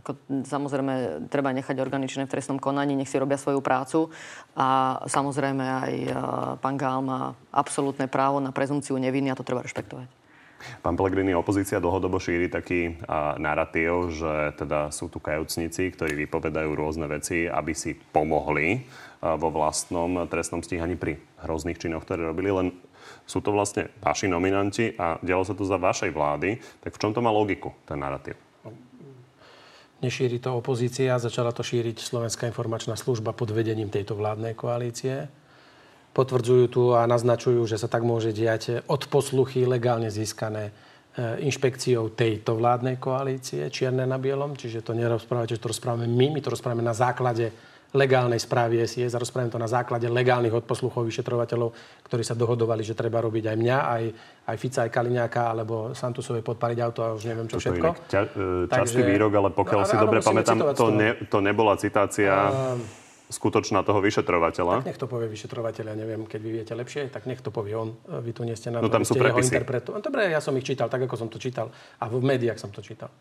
Ako, samozrejme, treba nechať organičné v trestnom konaní, nech si robia svoju prácu. A samozrejme aj uh, pán Gál má absolútne právo na prezumciu neviny a to treba rešpektovať. Pán Pellegrini, opozícia dlhodobo šíri taký a, narratív, že teda sú tu kajúcnici, ktorí vypovedajú rôzne veci, aby si pomohli vo vlastnom trestnom stíhaní pri hrozných činoch, ktoré robili, len sú to vlastne vaši nominanti a dialo sa to za vašej vlády. Tak v čom to má logiku, ten narratív? Nešíri to opozícia, začala to šíriť Slovenská informačná služba pod vedením tejto vládnej koalície. Potvrdzujú tu a naznačujú, že sa tak môže diať od posluchy legálne získané e, inšpekciou tejto vládnej koalície, čierne na bielom. Čiže to nerozprávate, že to rozprávame my, my to rozprávame na základe legálnej správy SIS a rozprávam to na základe legálnych odposluchov vyšetrovateľov, ktorí sa dohodovali, že treba robiť aj mňa, aj, aj Fica, aj Kaliňáka, alebo Santusovej podpariť auto a už neviem čo Toto všetko. Ťa, e, častý Takže... výrok, ale pokiaľ no, si áno, dobre pamätám, to, ne, to nebola citácia... Uh, skutočná toho vyšetrovateľa. Tak nech to povie vyšetrovateľ, ja neviem, keď vy viete lepšie, tak nech to povie on. Vy tu nie ste na no, tam sú prepisy. interpretu. No, dobre, ja som ich čítal tak, ako som to čítal. A v médiách som to čítal.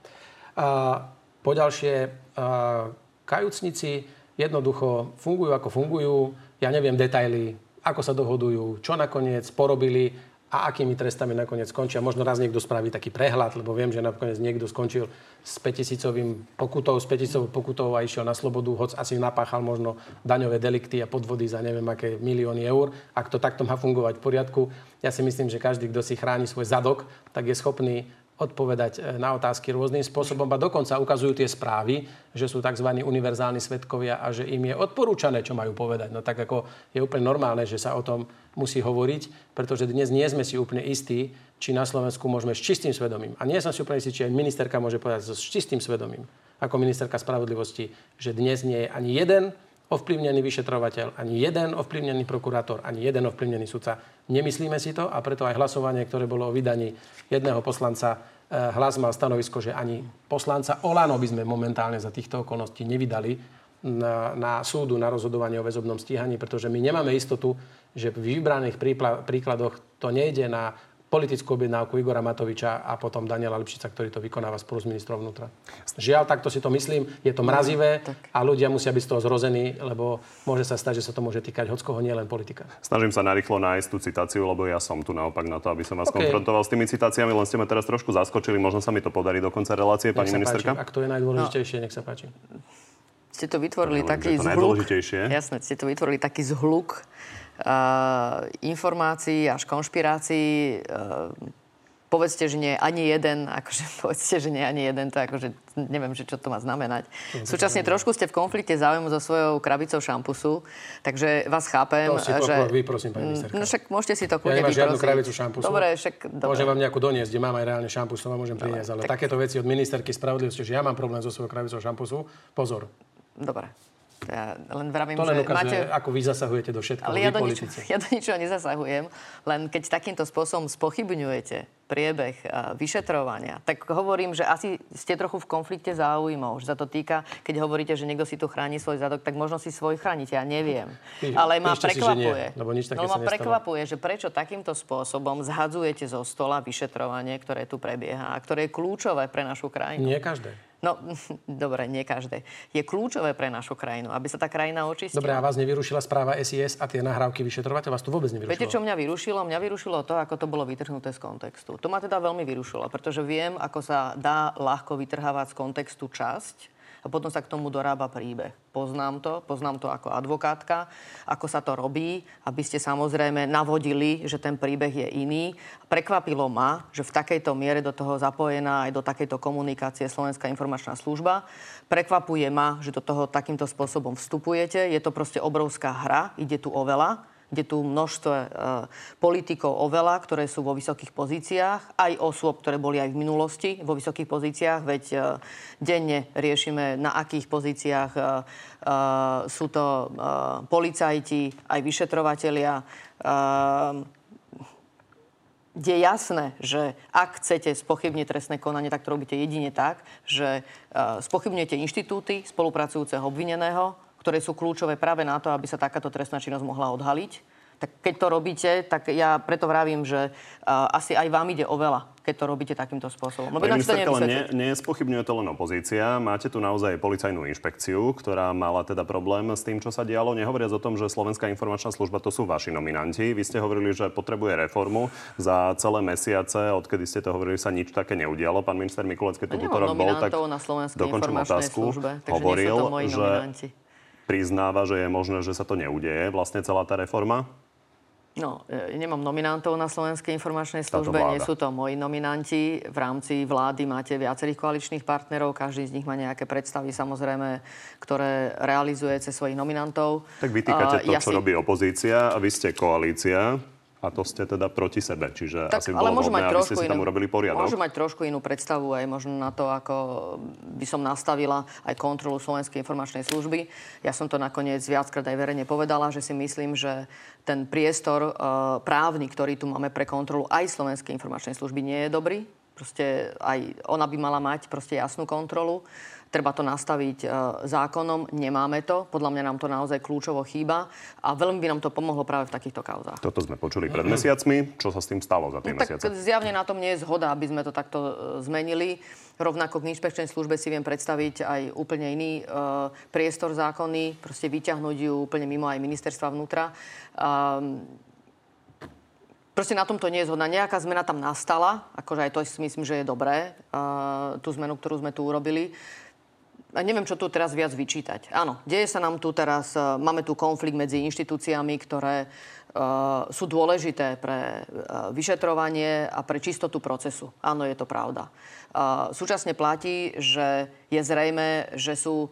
A poďalšie, a, kajúcnici jednoducho fungujú, ako fungujú. Ja neviem detaily, ako sa dohodujú, čo nakoniec porobili a akými trestami nakoniec skončia. Možno raz niekto spraví taký prehľad, lebo viem, že nakoniec niekto skončil s 5000 pokutou, s 5000 pokutou a išiel na slobodu, hoď asi napáchal možno daňové delikty a podvody za neviem aké milióny eur. Ak to takto má fungovať v poriadku, ja si myslím, že každý, kto si chráni svoj zadok, tak je schopný odpovedať e, na otázky rôznym spôsobom a dokonca ukazujú tie správy, že sú tzv. univerzálni svetkovia a že im je odporúčané, čo majú povedať. No tak ako je úplne normálne, že sa o tom musí hovoriť, pretože dnes nie sme si úplne istí, či na Slovensku môžeme s čistým svedomím. A nie som si úplne istý, či aj ministerka môže povedať so s čistým svedomím, ako ministerka spravodlivosti, že dnes nie je ani jeden ovplyvnený vyšetrovateľ, ani jeden ovplyvnený prokurátor, ani jeden ovplyvnený sudca. Nemyslíme si to a preto aj hlasovanie, ktoré bolo o vydaní jedného poslanca, eh, hlas mal stanovisko, že ani poslanca Olano by sme momentálne za týchto okolností nevydali na, na súdu na rozhodovanie o väzobnom stíhaní, pretože my nemáme istotu, že v vybraných príkladoch to nejde na politickú objednávku Igora Matoviča a potom Daniela Lipšica, ktorý to vykonáva spolu s ministrom vnútra. Žiaľ, takto si to myslím, je to mrazivé no, a ľudia musia byť z toho zrození, lebo môže sa stať, že sa to môže týkať hockoho, nie len politika. Snažím sa narýchlo nájsť tú citáciu, lebo ja som tu naopak na to, aby som vás okay. konfrontoval s tými citáciami, len ste ma teraz trošku zaskočili, možno sa mi to podarí do konca relácie, nech pani ministerka. Páči. Ak to je najdôležitejšie, no. nech sa páči. Ste to vytvorili Neviem, taký zhluk. Jasné, ste to vytvorili taký zhluk informácií až konšpirácií. Uh, povedzte, že nie ani jeden, akože povedzte, že nie ani jeden, to akože neviem, že čo to má znamenať. Súčasne trošku ste v konflikte záujmu so svojou krabicou šampusu, takže vás chápem, to si že... vy, prosím, pani ministerka. No však môžete si to kľudne Ja nemám žiadnu krabicu šampusu. Dobre, však... Dobre. Môžem vám nejakú doniesť, kde mám aj reálne šampus, to vám môžem priniesť, ale tak... takéto veci od ministerky spravodlivosti, že ja mám problém so svojou krabicou šampusu, pozor. Dobre. Ja len vravím, to len že máte... ako vy zasahujete do všetkého, Ale ja do, nič, ja do ničoho nezasahujem, len keď takýmto spôsobom spochybňujete priebeh vyšetrovania, tak hovorím, že asi ste trochu v konflikte záujmov, že sa to týka, keď hovoríte, že niekto si tu chráni svoj zadok, tak možno si svoj chránite, ja neviem. Ale ma prekvapuje, si, lebo nič také no, ma prekvapuje, že prečo takýmto spôsobom zhadzujete zo stola vyšetrovanie, ktoré tu prebieha a ktoré je kľúčové pre našu krajinu. Nie každé. No, dobre, nie každé. Je kľúčové pre našu krajinu, aby sa tá krajina očistila. Dobre, a vás nevyrušila správa SIS a tie nahrávky vyšetrovateľ? Vás to vôbec nevyrušilo? Viete, čo mňa vyrušilo? Mňa vyrušilo to, ako to bolo vytrhnuté z kontextu. To ma teda veľmi vyrušilo, pretože viem, ako sa dá ľahko vytrhávať z kontextu časť a potom sa k tomu dorába príbeh. Poznám to, poznám to ako advokátka, ako sa to robí, aby ste samozrejme navodili, že ten príbeh je iný. Prekvapilo ma, že v takejto miere do toho zapojená aj do takejto komunikácie Slovenská informačná služba. Prekvapuje ma, že do toho takýmto spôsobom vstupujete. Je to proste obrovská hra, ide tu o veľa kde tu množstvo e, politikov oveľa, ktoré sú vo vysokých pozíciách, aj osôb, ktoré boli aj v minulosti vo vysokých pozíciách, veď e, denne riešime, na akých pozíciách e, e, sú to policajti, aj vyšetrovatelia. E, je jasné, že ak chcete spochybniť trestné konanie, tak to robíte jedine tak, že spochybňujete inštitúty spolupracujúceho obvineného, ktoré sú kľúčové práve na to, aby sa takáto trestná činnosť mohla odhaliť. Tak keď to robíte, tak ja preto vravím, že uh, asi aj vám ide o veľa, keď to robíte takýmto spôsobom. Lebo Pani ministerka, ale nespochybňuje to len opozícia. Máte tu naozaj policajnú inšpekciu, ktorá mala teda problém s tým, čo sa dialo. Nehovoriac o tom, že Slovenská informačná služba to sú vaši nominanti. Vy ste hovorili, že potrebuje reformu. Za celé mesiace, odkedy ste to hovorili, sa nič také neudialo. Pán minister Mikulec, keď tu útorok bol, tak na dokončím otázku. Službe, hovoril, že priznáva, že je možné, že sa to neudeje, vlastne celá tá reforma? No, e, nemám nominantov na Slovenskej informačnej službe, nie sú to moji nominanti. V rámci vlády máte viacerých koaličných partnerov, každý z nich má nejaké predstavy, samozrejme, ktoré realizuje cez svojich nominantov. Tak vytýkate to, ja čo si... robí opozícia a vy ste koalícia. A to ste teda proti sebe, čiže tak, asi ale bolo môžu vhodné, mať aby trošku ste si tam inú, urobili poriadok. Môžu mať trošku inú predstavu aj možno na to, ako by som nastavila aj kontrolu Slovenskej informačnej služby. Ja som to nakoniec viackrát aj verejne povedala, že si myslím, že ten priestor uh, právny, ktorý tu máme pre kontrolu aj Slovenskej informačnej služby, nie je dobrý. Proste aj ona by mala mať proste jasnú kontrolu. Treba to nastaviť e, zákonom, nemáme to. Podľa mňa nám to naozaj kľúčovo chýba a veľmi by nám to pomohlo práve v takýchto kauzách. Toto sme počuli pred mesiacmi. Čo sa s tým stalo za tie no, tak mesiace? zjavne na tom nie je zhoda, aby sme to takto e, zmenili. Rovnako k inšpekčnej službe si viem predstaviť aj úplne iný e, priestor zákonný, proste vyťahnuť ju úplne mimo aj ministerstva vnútra. Um, Proste na tomto nie je zhodná. Nejaká zmena tam nastala, akože aj to si myslím, že je dobré, uh, tú zmenu, ktorú sme tu urobili neviem, čo tu teraz viac vyčítať. Áno, deje sa nám tu teraz, uh, máme tu konflikt medzi inštitúciami, ktoré uh, sú dôležité pre uh, vyšetrovanie a pre čistotu procesu. Áno, je to pravda. Uh, súčasne platí, že je zrejme, že sú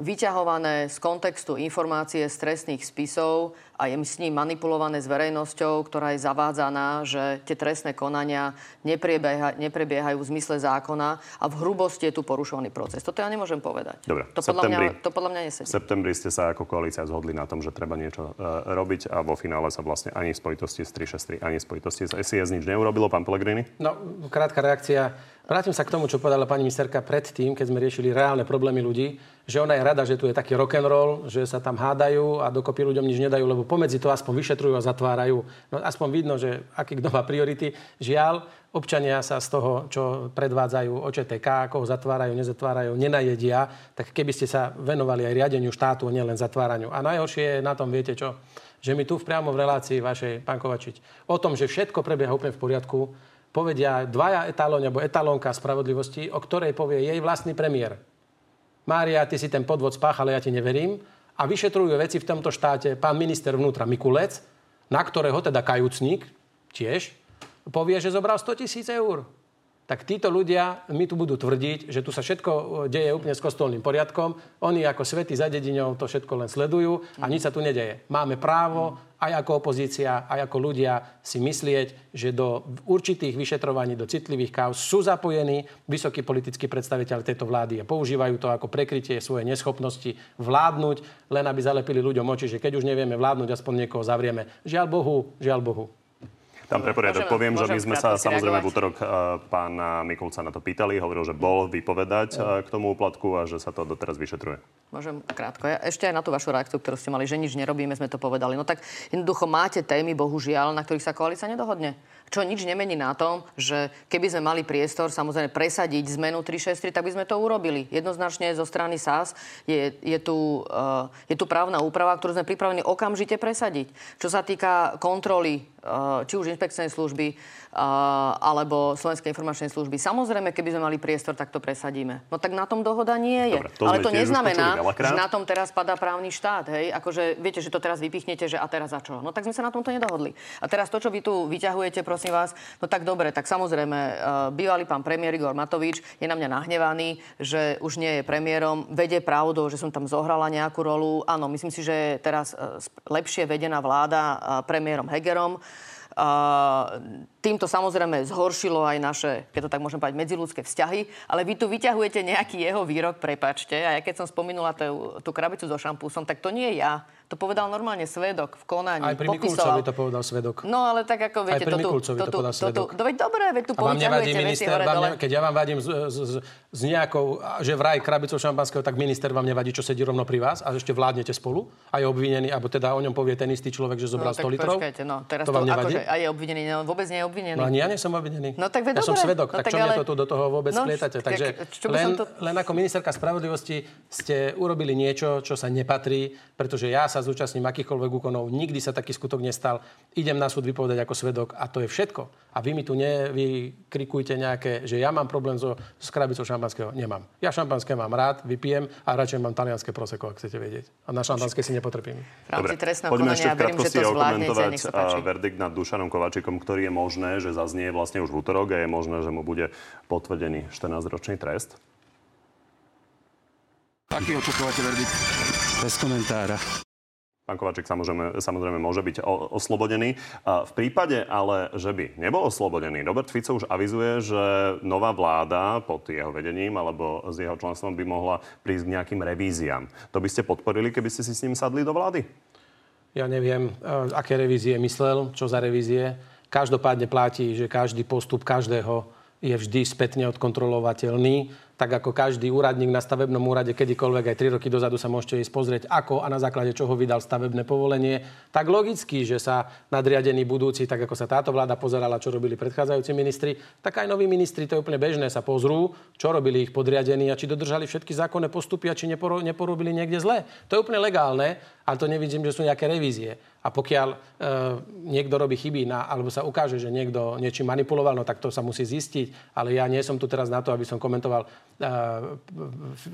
vyťahované z kontextu informácie z trestných spisov a je s ním manipulované s verejnosťou, ktorá je zavádzaná, že tie trestné konania neprebieha, neprebiehajú v zmysle zákona a v hrubosti je tu porušovaný proces. Toto ja nemôžem povedať. Dobre, to, podľa mňa, to podľa mňa nesedí. V septembri ste sa ako koalícia zhodli na tom, že treba niečo uh, robiť a vo finále sa vlastne ani v spojitosti s 363, ani v spojitosti s SIS nič neurobilo. Pán Pellegrini? No, krátka reakcia. Vrátim sa k tomu, čo povedala pani ministerka predtým, keď sme riešili reálne problémy ľudí, že ona je rada, že tu je taký rock and roll, že sa tam hádajú a dokopy ľuďom nič nedajú, lebo pomedzi to aspoň vyšetrujú a zatvárajú. No aspoň vidno, že aký kto má priority. Žiaľ, občania sa z toho, čo predvádzajú OČTK, ako ho zatvárajú, nezatvárajú, nenajedia, tak keby ste sa venovali aj riadeniu štátu, nielen zatváraniu. A najhoršie je na tom, viete čo, že my tu v priamo v relácii vašej, pán Kovačič, o tom, že všetko prebieha úplne v poriadku, povedia dvaja etalóni alebo etalónka spravodlivosti, o ktorej povie jej vlastný premiér. Mária, ty si ten podvod spáchal, ja ti neverím. A vyšetrujú veci v tomto štáte pán minister vnútra Mikulec, na ktorého teda kajúcník tiež povie, že zobral 100 tisíc eur tak títo ľudia mi tu budú tvrdiť, že tu sa všetko e, deje úplne s kostolným poriadkom. Oni ako svety za dedinou to všetko len sledujú a nič sa tu nedeje. Máme právo aj ako opozícia, aj ako ľudia si myslieť, že do určitých vyšetrovaní, do citlivých kauz sú zapojení vysokí politickí predstaviteľ tejto vlády a používajú to ako prekrytie svojej neschopnosti vládnuť, len aby zalepili ľuďom oči, že keď už nevieme vládnuť, aspoň niekoho zavrieme. Žiaľ Bohu, žiaľ Bohu. Tam pre poriadok poviem, že my sme sa samozrejme v útorok uh, pána Mikulca na to pýtali. Hovoril, že bol vypovedať uh, k tomu úplatku a že sa to doteraz vyšetruje. Môžem krátko. Ja ešte aj na tú vašu reakciu, ktorú ste mali, že nič nerobíme, sme to povedali. No tak jednoducho máte témy, bohužiaľ, na ktorých sa koalícia nedohodne čo nič nemení na tom, že keby sme mali priestor samozrejme presadiť zmenu 363, tak by sme to urobili. Jednoznačne zo strany SAS je, je, tu, uh, je tu právna úprava, ktorú sme pripravení okamžite presadiť. Čo sa týka kontroly či už inspekčnej služby, alebo Slovenskej informačnej služby. Samozrejme, keby sme mali priestor, tak to presadíme. No tak na tom dohoda nie je. Dobre, to Ale to neznamená, že na tom teraz padá právny štát. Hej? Akože viete, že to teraz vypichnete, že a teraz za čo? No tak sme sa na tomto nedohodli. A teraz to, čo vy tu vyťahujete, prosím vás, no tak dobre, tak samozrejme, uh, bývalý pán premiér Igor Matovič je na mňa nahnevaný, že už nie je premiérom, vedie pravdou, že som tam zohrala nejakú rolu. Áno, myslím si, že je teraz lepšie vedená vláda premiérom Hegerom. Týmto samozrejme zhoršilo aj naše, keď to tak môžem povedať, medziludské vzťahy, ale vy tu vyťahujete nejaký jeho výrok, prepačte, a ja keď som spomenula tú, tú krabicu so šampúsom, tak to nie ja. To povedal normálne svedok v konaní. Aj pri Mikulcovi to povedal svedok. No ale tak ako viete, Aj pri to, tu, to, to, povedal svedok. To, to, veď dobre, veď tu nevadí minister, hore, ne, keď ja vám vadím s, s, s, s nejakou, že vraj krabicou šampanského, tak minister vám nevadí, čo sedí rovno pri vás a ešte vládnete spolu a je obvinený, alebo teda o ňom povie ten istý človek, že zobral no, 100 litrov. Počkajte, no, teraz to, to vám nevadí? Akože, a je obvinený, no, vôbec nie je obvinený. No ani ja nie som obvinený. No, tak ja dobre. som svedok, no, tak, čo ale... mňa to tu do toho vôbec no, plietate? Takže len ako ministerka spravodlivosti ste urobili niečo, čo sa nepatrí, pretože ja sa zúčastním akýchkoľvek úkonov, nikdy sa taký skutok nestal. Idem na súd vypovedať ako svedok a to je všetko. A vy mi tu nevykrikujte nejaké, že ja mám problém so, s krabicou šampanského. Nemám. Ja šampanské mám rád, vypijem a radšej mám talianské proseko, ak chcete vedieť. A na šampanské si nepotrpím. Dobre, poďme ešte v krátkosti okomentovať verdikt nad Dušanom Kovačikom, ktorý je možné, že zaznie vlastne už v útorok a je možné, že mu bude potvrdený 14-ročný trest. Aký očakávate verdikt? Bez komentára. Pán Kovačík samozrejme, samozrejme môže byť oslobodený. V prípade ale, že by nebol oslobodený, Robert Fico už avizuje, že nová vláda pod jeho vedením alebo s jeho členstvom by mohla prísť k nejakým revíziám. To by ste podporili, keby ste si s ním sadli do vlády? Ja neviem, e, aké revízie myslel, čo za revízie. Každopádne platí, že každý postup každého je vždy spätne odkontrolovateľný tak ako každý úradník na stavebnom úrade kedykoľvek aj 3 roky dozadu sa môžete ísť pozrieť, ako a na základe čoho vydal stavebné povolenie, tak logicky, že sa nadriadení budúci, tak ako sa táto vláda pozerala, čo robili predchádzajúci ministri, tak aj noví ministri, to je úplne bežné, sa pozrú, čo robili ich podriadení a či dodržali všetky zákonné postupy a či neporobili niekde zle. To je úplne legálne, ale to nevidím, že sú nejaké revízie. A pokiaľ e, niekto robí chyby na, alebo sa ukáže, že niekto niečím manipuloval, no tak to sa musí zistiť. Ale ja nie som tu teraz na to, aby som komentoval e,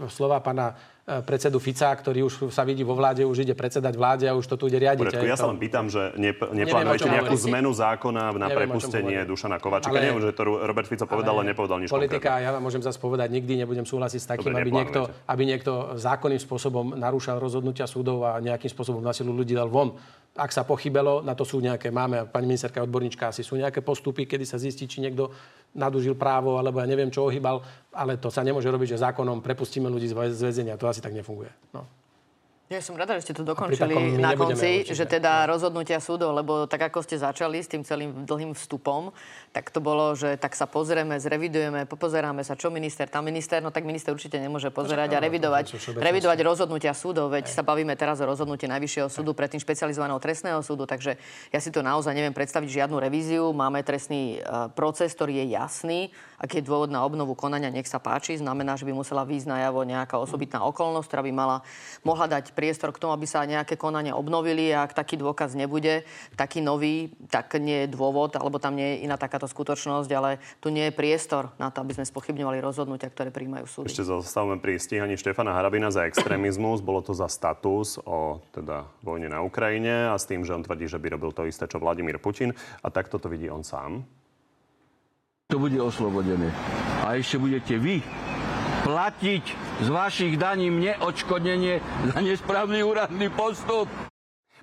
slova pána predsedu Fica, ktorý už sa vidí vo vláde, už ide predsedať vláde a už to tu ide riadiť. ja sa len pýtam, že nep- neplánujete nejakú hovorí. zmenu zákona na neviem, prepustenie Dušana Kovačika. Ale... Neviem, že to Robert Fico povedal, ale nepovedal nič Politika, konkrétne. ja vám môžem zase povedať, nikdy nebudem súhlasiť s takým, Dobre, aby, niekto, aby niekto zákonným spôsobom narúšal rozhodnutia súdov a nejakým spôsobom na silu ľudí dal von. Ak sa pochybelo, na to sú nejaké, máme, pani ministerka odborníčka, asi sú nejaké postupy, kedy sa zistí, či niekto nadužil právo, alebo ja neviem, čo ohýbal, ale to sa nemôže robiť, že zákonom prepustíme ľudí z väzenia. To asi tak nefunguje. No. Ja som rada, že ste to dokončili na konci, určite. že teda rozhodnutia súdov, lebo tak ako ste začali s tým celým dlhým vstupom, tak to bolo, že tak sa pozrieme, zrevidujeme, popozeráme sa, čo minister, tam minister, no tak minister určite nemôže pozerať a revidovať, revidovať rozhodnutia súdov, veď sa bavíme teraz o rozhodnutí Najvyššieho súdu, predtým špecializovaného trestného súdu, takže ja si to naozaj neviem predstaviť žiadnu revíziu. Máme trestný e, proces, ktorý je jasný, ak je dôvod na obnovu konania, nech sa páči, znamená, že by musela výjsť najavo nejaká osobitná okolnosť, ktorá by mala, mohla dať priestor k tomu, aby sa nejaké konania obnovili a ak taký dôkaz nebude, taký nový, tak nie je dôvod, alebo tam nie je iná takáto skutočnosť, ale tu nie je priestor na to, aby sme spochybňovali rozhodnutia, ktoré príjmajú súdy. Ešte zastavíme pri stíhaní Štefana Harabina za extrémizmus. Bolo to za status o teda vojne na Ukrajine a s tým, že on tvrdí, že by robil to isté, čo Vladimír Putin. A takto to vidí on sám. To bude oslobodené. A ešte budete vy platiť z vašich daní mne odškodnenie za nesprávny úradný postup.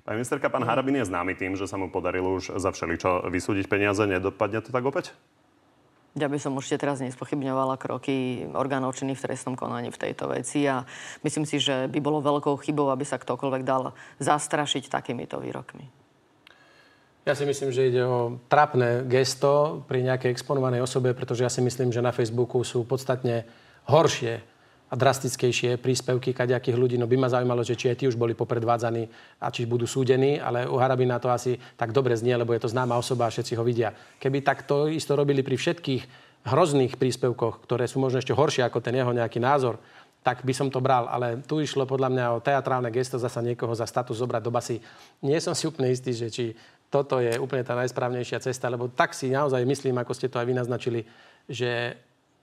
Pani ministerka, pán Harabin je známy tým, že sa mu podarilo už za všeličo vysúdiť peniaze. Nedopadne to tak opäť? Ja by som určite teraz nespochybňovala kroky orgánov činných v trestnom konaní v tejto veci a myslím si, že by bolo veľkou chybou, aby sa ktokoľvek dal zastrašiť takýmito výrokmi. Ja si myslím, že ide o trapné gesto pri nejakej exponovanej osobe, pretože ja si myslím, že na Facebooku sú podstatne horšie a drastickejšie príspevky kaďakých ľudí. No by ma zaujímalo, že či aj tí už boli popredvádzaní a či budú súdení, ale u Harabina to asi tak dobre znie, lebo je to známa osoba a všetci ho vidia. Keby takto isto robili pri všetkých hrozných príspevkoch, ktoré sú možno ešte horšie ako ten jeho nejaký názor, tak by som to bral. Ale tu išlo podľa mňa o teatrálne gesto zasa niekoho za status zobrať do basy. Nie som si úplne istý, že či toto je úplne tá najsprávnejšia cesta, lebo tak si naozaj myslím, ako ste to aj vy naznačili, že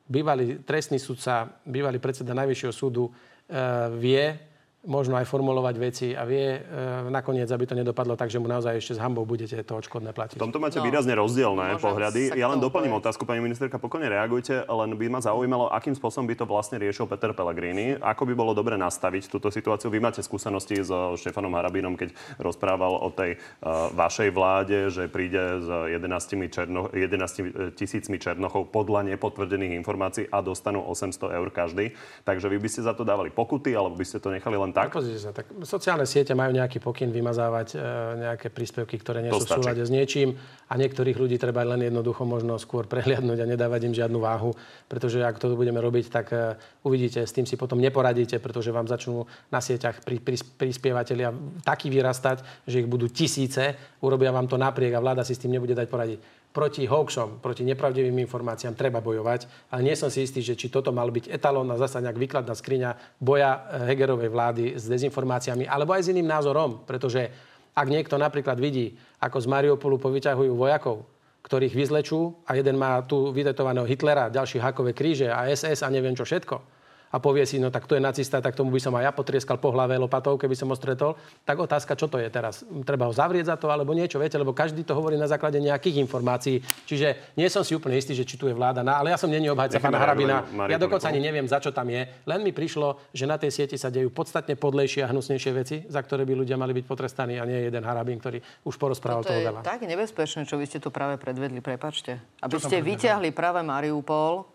bivali tresni suca, bivali predseda najvišeg sudu, eh, Vije, možno aj formulovať veci a vie e, nakoniec, aby to nedopadlo tak, že mu naozaj ešte s hambou budete to odškodné platiť. V tomto máte no, výrazne rozdielne pohľady. Ja len doplním povedať. otázku, pani ministerka, pokojne reagujte, len by ma zaujímalo, akým spôsobom by to vlastne riešil Peter Pellegrini. Ako by bolo dobre nastaviť túto situáciu? Vy máte skúsenosti so Štefanom Harabínom, keď rozprával o tej uh, vašej vláde, že príde s 11, černo, 11 tisícmi černochov podľa nepotvrdených informácií a dostanú 800 eur každý. Takže vy by ste za to dávali pokuty, alebo by ste to nechali len tak? Pozrite sa, tak sociálne siete majú nejaký pokyn vymazávať e, nejaké príspevky, ktoré nie sú v súlade s niečím a niektorých ľudí treba len jednoducho možno skôr prehliadnúť a nedávať im žiadnu váhu, pretože ak to budeme robiť, tak e, uvidíte, s tým si potom neporadíte, pretože vám začnú na sieťach pri, pri, prispievateľia taký vyrastať, že ich budú tisíce, urobia vám to napriek a vláda si s tým nebude dať poradiť proti hoaxom, proti nepravdivým informáciám treba bojovať, ale nie som si istý, že či toto mal byť etalón a zasa nejak výkladná skriňa boja eh, Hegerovej vlády s dezinformáciami, alebo aj s iným názorom, pretože ak niekto napríklad vidí, ako z Mariupolu povyťahujú vojakov, ktorých vyzlečú a jeden má tu vytetovaného Hitlera, ďalší hakové kríže a SS a neviem čo všetko, a povie si, no tak to je nacista, tak tomu by som aj ja potrieskal po hlave lopatou, keby som ho stretol. Tak otázka, čo to je teraz? Treba ho zavrieť za to alebo niečo, viete, lebo každý to hovorí na základe nejakých informácií. Čiže nie som si úplne istý, že či tu je vláda, na, ale ja som není obhajca pána Harabina. Ja dokonca ani neviem, za čo tam je. Len mi prišlo, že na tej sieti sa dejú podstatne podlejšie a hnusnejšie veci, za ktoré by ľudia mali byť potrestaní a nie jeden Harabin, ktorý už porozprával toho veľa. tak nebezpečné, čo vy ste tu práve predvedli, prepačte. Aby ste vyťahli práve Mariupol,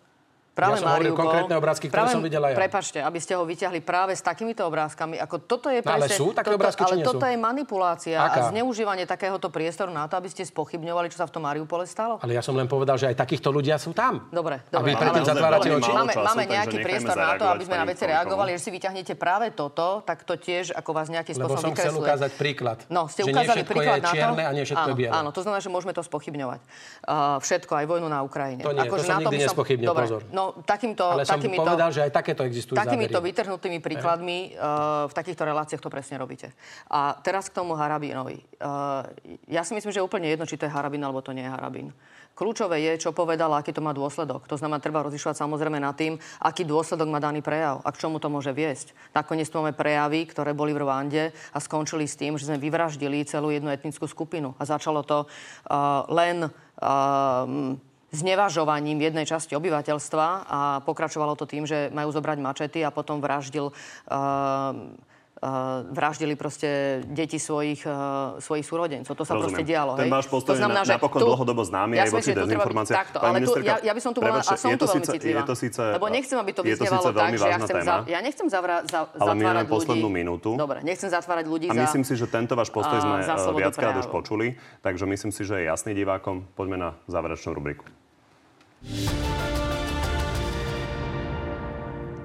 Práve ja som hovoril konkrétne obrázky, ktoré práve, som videla ja. Prepačte, aby ste ho vyťahli práve s takýmito obrázkami. Ako toto je no, ale sú také toto, obrázky, ale nie toto sú? je manipulácia Aká? a zneužívanie takéhoto priestoru na to, aby ste spochybňovali, čo sa v tom Mariupole stalo. Ale ja som len povedal, že aj takýchto ľudia sú tam. Dobre, dobre. Aby predtým zatvárate oči. Máme, máme nejaký priestor na to, aby sme na veci reagovali. Že si vyťahnete práve toto, tak to tiež ako vás nejakým Lebo spôsobom som chcel ukázať príklad. No, ste ukázali príklad je na to. čierne a nie všetko je biele. Áno, to znamená, že môžeme to spochybňovať. Uh, všetko, aj vojnu na Ukrajine. To nie, to som nikdy nespochybnil, pozor. No, takýmto, Ale som takýmito, povedal, že aj takéto existujú Takýmito zábery. vytrhnutými príkladmi uh, v takýchto reláciách to presne robíte. A teraz k tomu Harabínovi. Uh, ja si myslím, že je úplne jedno, či to je Harabín alebo to nie je Harabín. Kľúčové je, čo povedal, aký to má dôsledok. To znamená, treba rozlišovať samozrejme nad tým, aký dôsledok má daný prejav a k čomu to môže viesť. Nakoniec tu máme prejavy, ktoré boli v Rwande a skončili s tým, že sme vyvraždili celú jednu etnickú skupinu. A začalo to uh, len uh, znevažovaním jednej časti obyvateľstva a pokračovalo to tým, že majú zobrať mačety a potom vraždil uh, Uh, vraždili proste deti svojich, uh, svojich súrodencov. To sa Rozumiem. proste dialo. Ten hej. váš postoj je na- napokon dlhodobo známy ja aj voči tu dezinformáciám. Takto, Pani ale tu, ja, ja by som tu bola, a som tu veľmi síce- citlivá. je to síce- lebo nechcem, aby to vyznievalo tak, že ja chcem, téma. za, ja nechcem zavra, za, Ale zatvárať ľudí. poslednú minútu. Dobre, nechcem zatvárať ľudí A za... myslím si, že tento váš postoj a, sme viackrát už počuli, takže myslím si, že je jasný divákom. Poďme na záverečnú rubriku.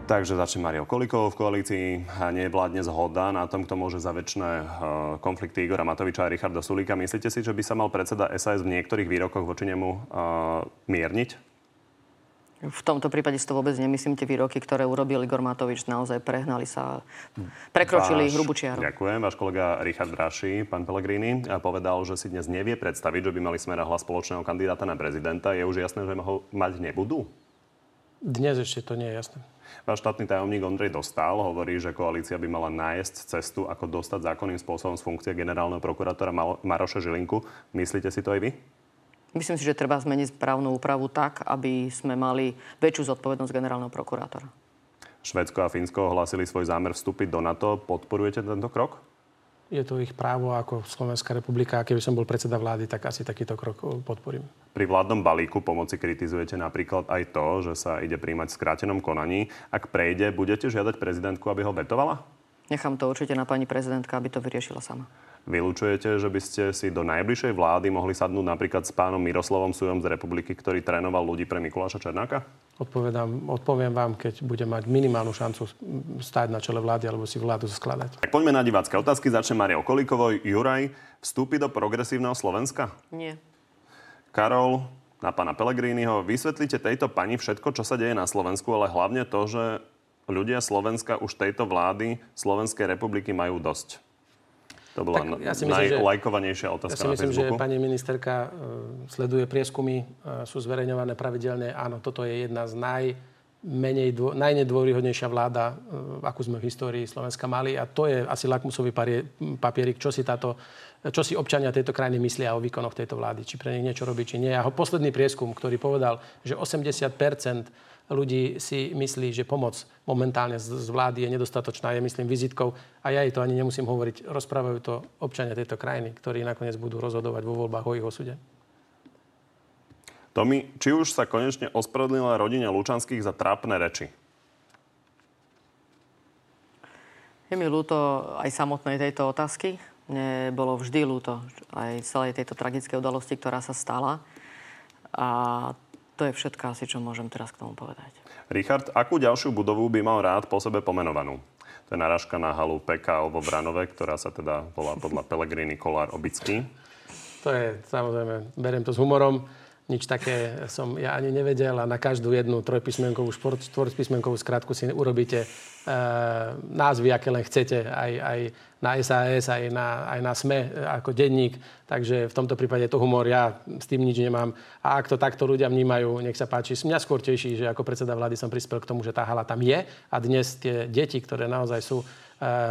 Takže začne Mario Kolikov v koalícii. Nevládne zhoda na tom, kto môže za väčšie eh, konflikty Igora Matoviča a Richarda Sulíka. Myslíte si, že by sa mal predseda SAS v niektorých výrokoch voči nemu uh, mierniť? V tomto prípade si to vôbec nemyslím. Tie výroky, ktoré urobil Igor Matovič, naozaj prehnali sa, prekročili Váš- hrubú čiaru. Ďakujem. Váš kolega Richard Braši, pán Pellegrini, povedal, že si dnes nevie predstaviť, že by mali smer a hlas spoločného kandidáta na prezidenta. Je už jasné, že ho mať nebudú? Dnes ešte to nie je jasné. Váš štátny tajomník Ondrej Dostal hovorí, že koalícia by mala nájsť cestu, ako dostať zákonným spôsobom z funkcie generálneho prokurátora Maroša Žilinku. Myslíte si to aj vy? Myslím si, že treba zmeniť právnu úpravu tak, aby sme mali väčšiu zodpovednosť generálneho prokurátora. Švedsko a Fínsko ohlasili svoj zámer vstúpiť do NATO. Podporujete tento krok? Je to ich právo ako Slovenská republika. Keby som bol predseda vlády, tak asi takýto krok eh, podporím. Pri vládnom balíku pomoci kritizujete napríklad aj to, že sa ide príjmať v skrátenom konaní. Ak prejde, budete žiadať prezidentku, aby ho vetovala? Nechám to určite na pani prezidentka, aby to vyriešila sama. Vylúčujete, že by ste si do najbližšej vlády mohli sadnúť napríklad s pánom Miroslavom Sujom z republiky, ktorý trénoval ľudí pre Mikuláša Černáka? Odpovedám, odpoviem vám, keď budem mať minimálnu šancu stáť na čele vlády alebo si vládu skladať. Tak poďme na divácké otázky. Začne Mariou Kolíkovou. Juraj, vstúpi do progresívneho Slovenska? Nie. Karol, na pána Pellegriniho. Vysvetlite tejto pani všetko, čo sa deje na Slovensku, ale hlavne to, že ľudia Slovenska už tejto vlády Slovenskej republiky majú dosť. To bola Tak ja si myslím, najlajkovanejšia Ja otázka si myslím, na že pani ministerka e, sleduje prieskumy, e, sú zverejňované pravidelne. Áno, toto je jedna z najmenej, dô, najnedôveryhodnejšia vláda, e, akú sme v histórii Slovenska mali. A to je asi lakmusový parie, papierik, čo si, táto, čo si občania tejto krajiny myslia o výkonoch tejto vlády. Či pre nich niečo robí, či nie. A posledný prieskum, ktorý povedal, že 80 ľudí si myslí, že pomoc momentálne z z vlády je nedostatočná, je myslím vizitkou a ja jej to ani nemusím hovoriť. Rozprávajú to občania tejto krajiny, ktorí nakoniec budú rozhodovať vo voľbách o ich osude. Tomi, či už sa konečne ospravedlnila rodine Lučanských za trápne reči? Je mi ľúto aj samotnej tejto otázky. Mne bolo vždy ľúto aj celej tejto tragickej udalosti, ktorá sa stala. A to je všetko asi, čo môžem teraz k tomu povedať. Richard, akú ďalšiu budovu by mal rád po sebe pomenovanú? To je narážka na halu PKO vo Branove, ktorá sa teda volá podľa Pellegrini Kolár Obický. To je, samozrejme, beriem to s humorom. Nič také som ja ani nevedel a na každú jednu trojpísmenkovú, štvorpísmenkovú skratku si urobíte e, názvy, aké len chcete, aj, aj na SAS, aj na, aj na SME ako denník. Takže v tomto prípade to humor, ja s tým nič nemám. A ak to takto ľudia vnímajú, nech sa páči. Mňa skôr teší, že ako predseda vlády som prispel k tomu, že tá hala tam je a dnes tie deti, ktoré naozaj sú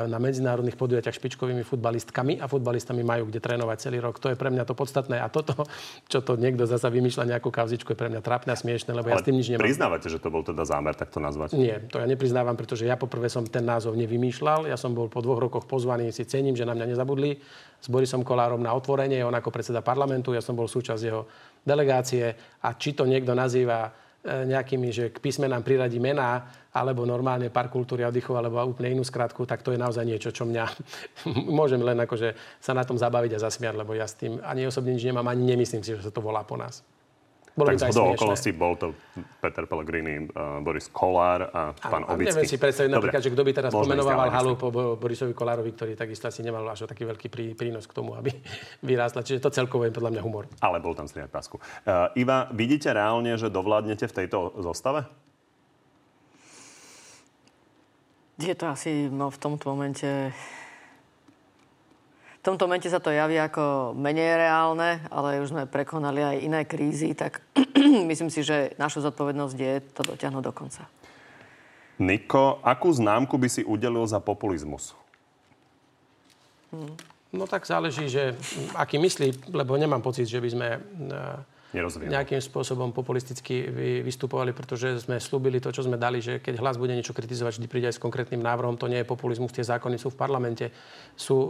na medzinárodných podujatiach špičkovými futbalistkami a futbalistami majú kde trénovať celý rok. To je pre mňa to podstatné. A toto, čo to niekto zasa vymýšľa nejakú kauzičku, je pre mňa trápne a smiešne, lebo Ale ja s tým nič nemám. Priznávate, že to bol teda zámer takto nazvať? Nie, to ja nepriznávam, pretože ja poprvé som ten názov nevymýšľal. Ja som bol po dvoch rokoch pozvaný, si cením, že na mňa nezabudli s Borisom Kolárom na otvorenie, on ako predseda parlamentu, ja som bol súčasť jeho delegácie a či to niekto nazýva E, nejakými, že k písmenám priradí mená, alebo normálne pár kultúry a oddychu, alebo úplne inú skratku, tak to je naozaj niečo, čo mňa môžem len akože sa na tom zabaviť a zasmiať, lebo ja s tým ani osobne nič nemám, ani nemyslím si, že sa to volá po nás. Bolo tak z okolností bol to Peter Pellegrini, uh, Boris Kolár a pán a, Obický. Neviem si predstaviť napríklad, že kto by teraz pomenovával halu po Borisovi Kolárovi, ktorý takisto asi nemal až taký veľký prí, prínos k tomu, aby vyrástla. Čiže to celkovo je podľa mňa humor. Ale bol tam striať pásku. Uh, Iva, vidíte reálne, že dovládnete v tejto zostave? Je to asi no, v tomto momente v tomto momente sa to javí ako menej reálne, ale už sme prekonali aj iné krízy, tak myslím si, že naša zodpovednosť je to dotiahnuť do konca. Niko, akú známku by si udelil za populizmus? Hmm. No tak záleží, že aký myslí, lebo nemám pocit, že by sme nerozvíjal. nejakým spôsobom populisticky vystupovali, pretože sme slúbili to, čo sme dali, že keď hlas bude niečo kritizovať, vždy príde aj s konkrétnym návrhom. To nie je populizmus, tie zákony sú v parlamente, sú e,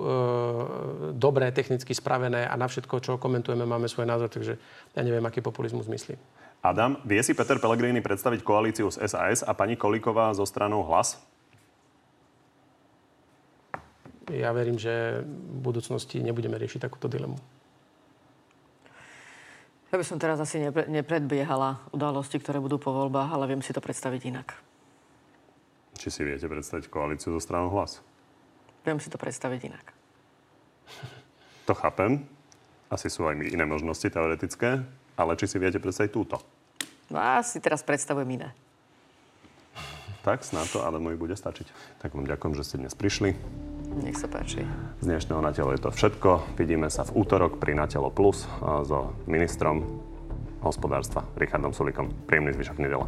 dobré, technicky spravené a na všetko, čo komentujeme, máme svoj názor, takže ja neviem, aký populizmus myslí. Adam, vie si Peter Pellegrini predstaviť koalíciu s SAS a pani Koliková zo stranou Hlas? Ja verím, že v budúcnosti nebudeme riešiť takúto dilemu. Ja by som teraz asi nepre, nepredbiehala udalosti, ktoré budú po voľbách, ale viem si to predstaviť inak. Či si viete predstaviť koalíciu zo stranou hlas? Viem si to predstaviť inak. To chápem. Asi sú aj iné možnosti teoretické, ale či si viete predstaviť túto? No ja si teraz predstavujem iné. Tak snad to Adamovi bude stačiť. Tak vám ďakujem, že ste dnes prišli. Nech sa páči. Z dnešného Na telo je to všetko. Vidíme sa v útorok pri Na telo plus so ministrom hospodárstva Richardom Sulikom. Príjemný zvyšok nedele.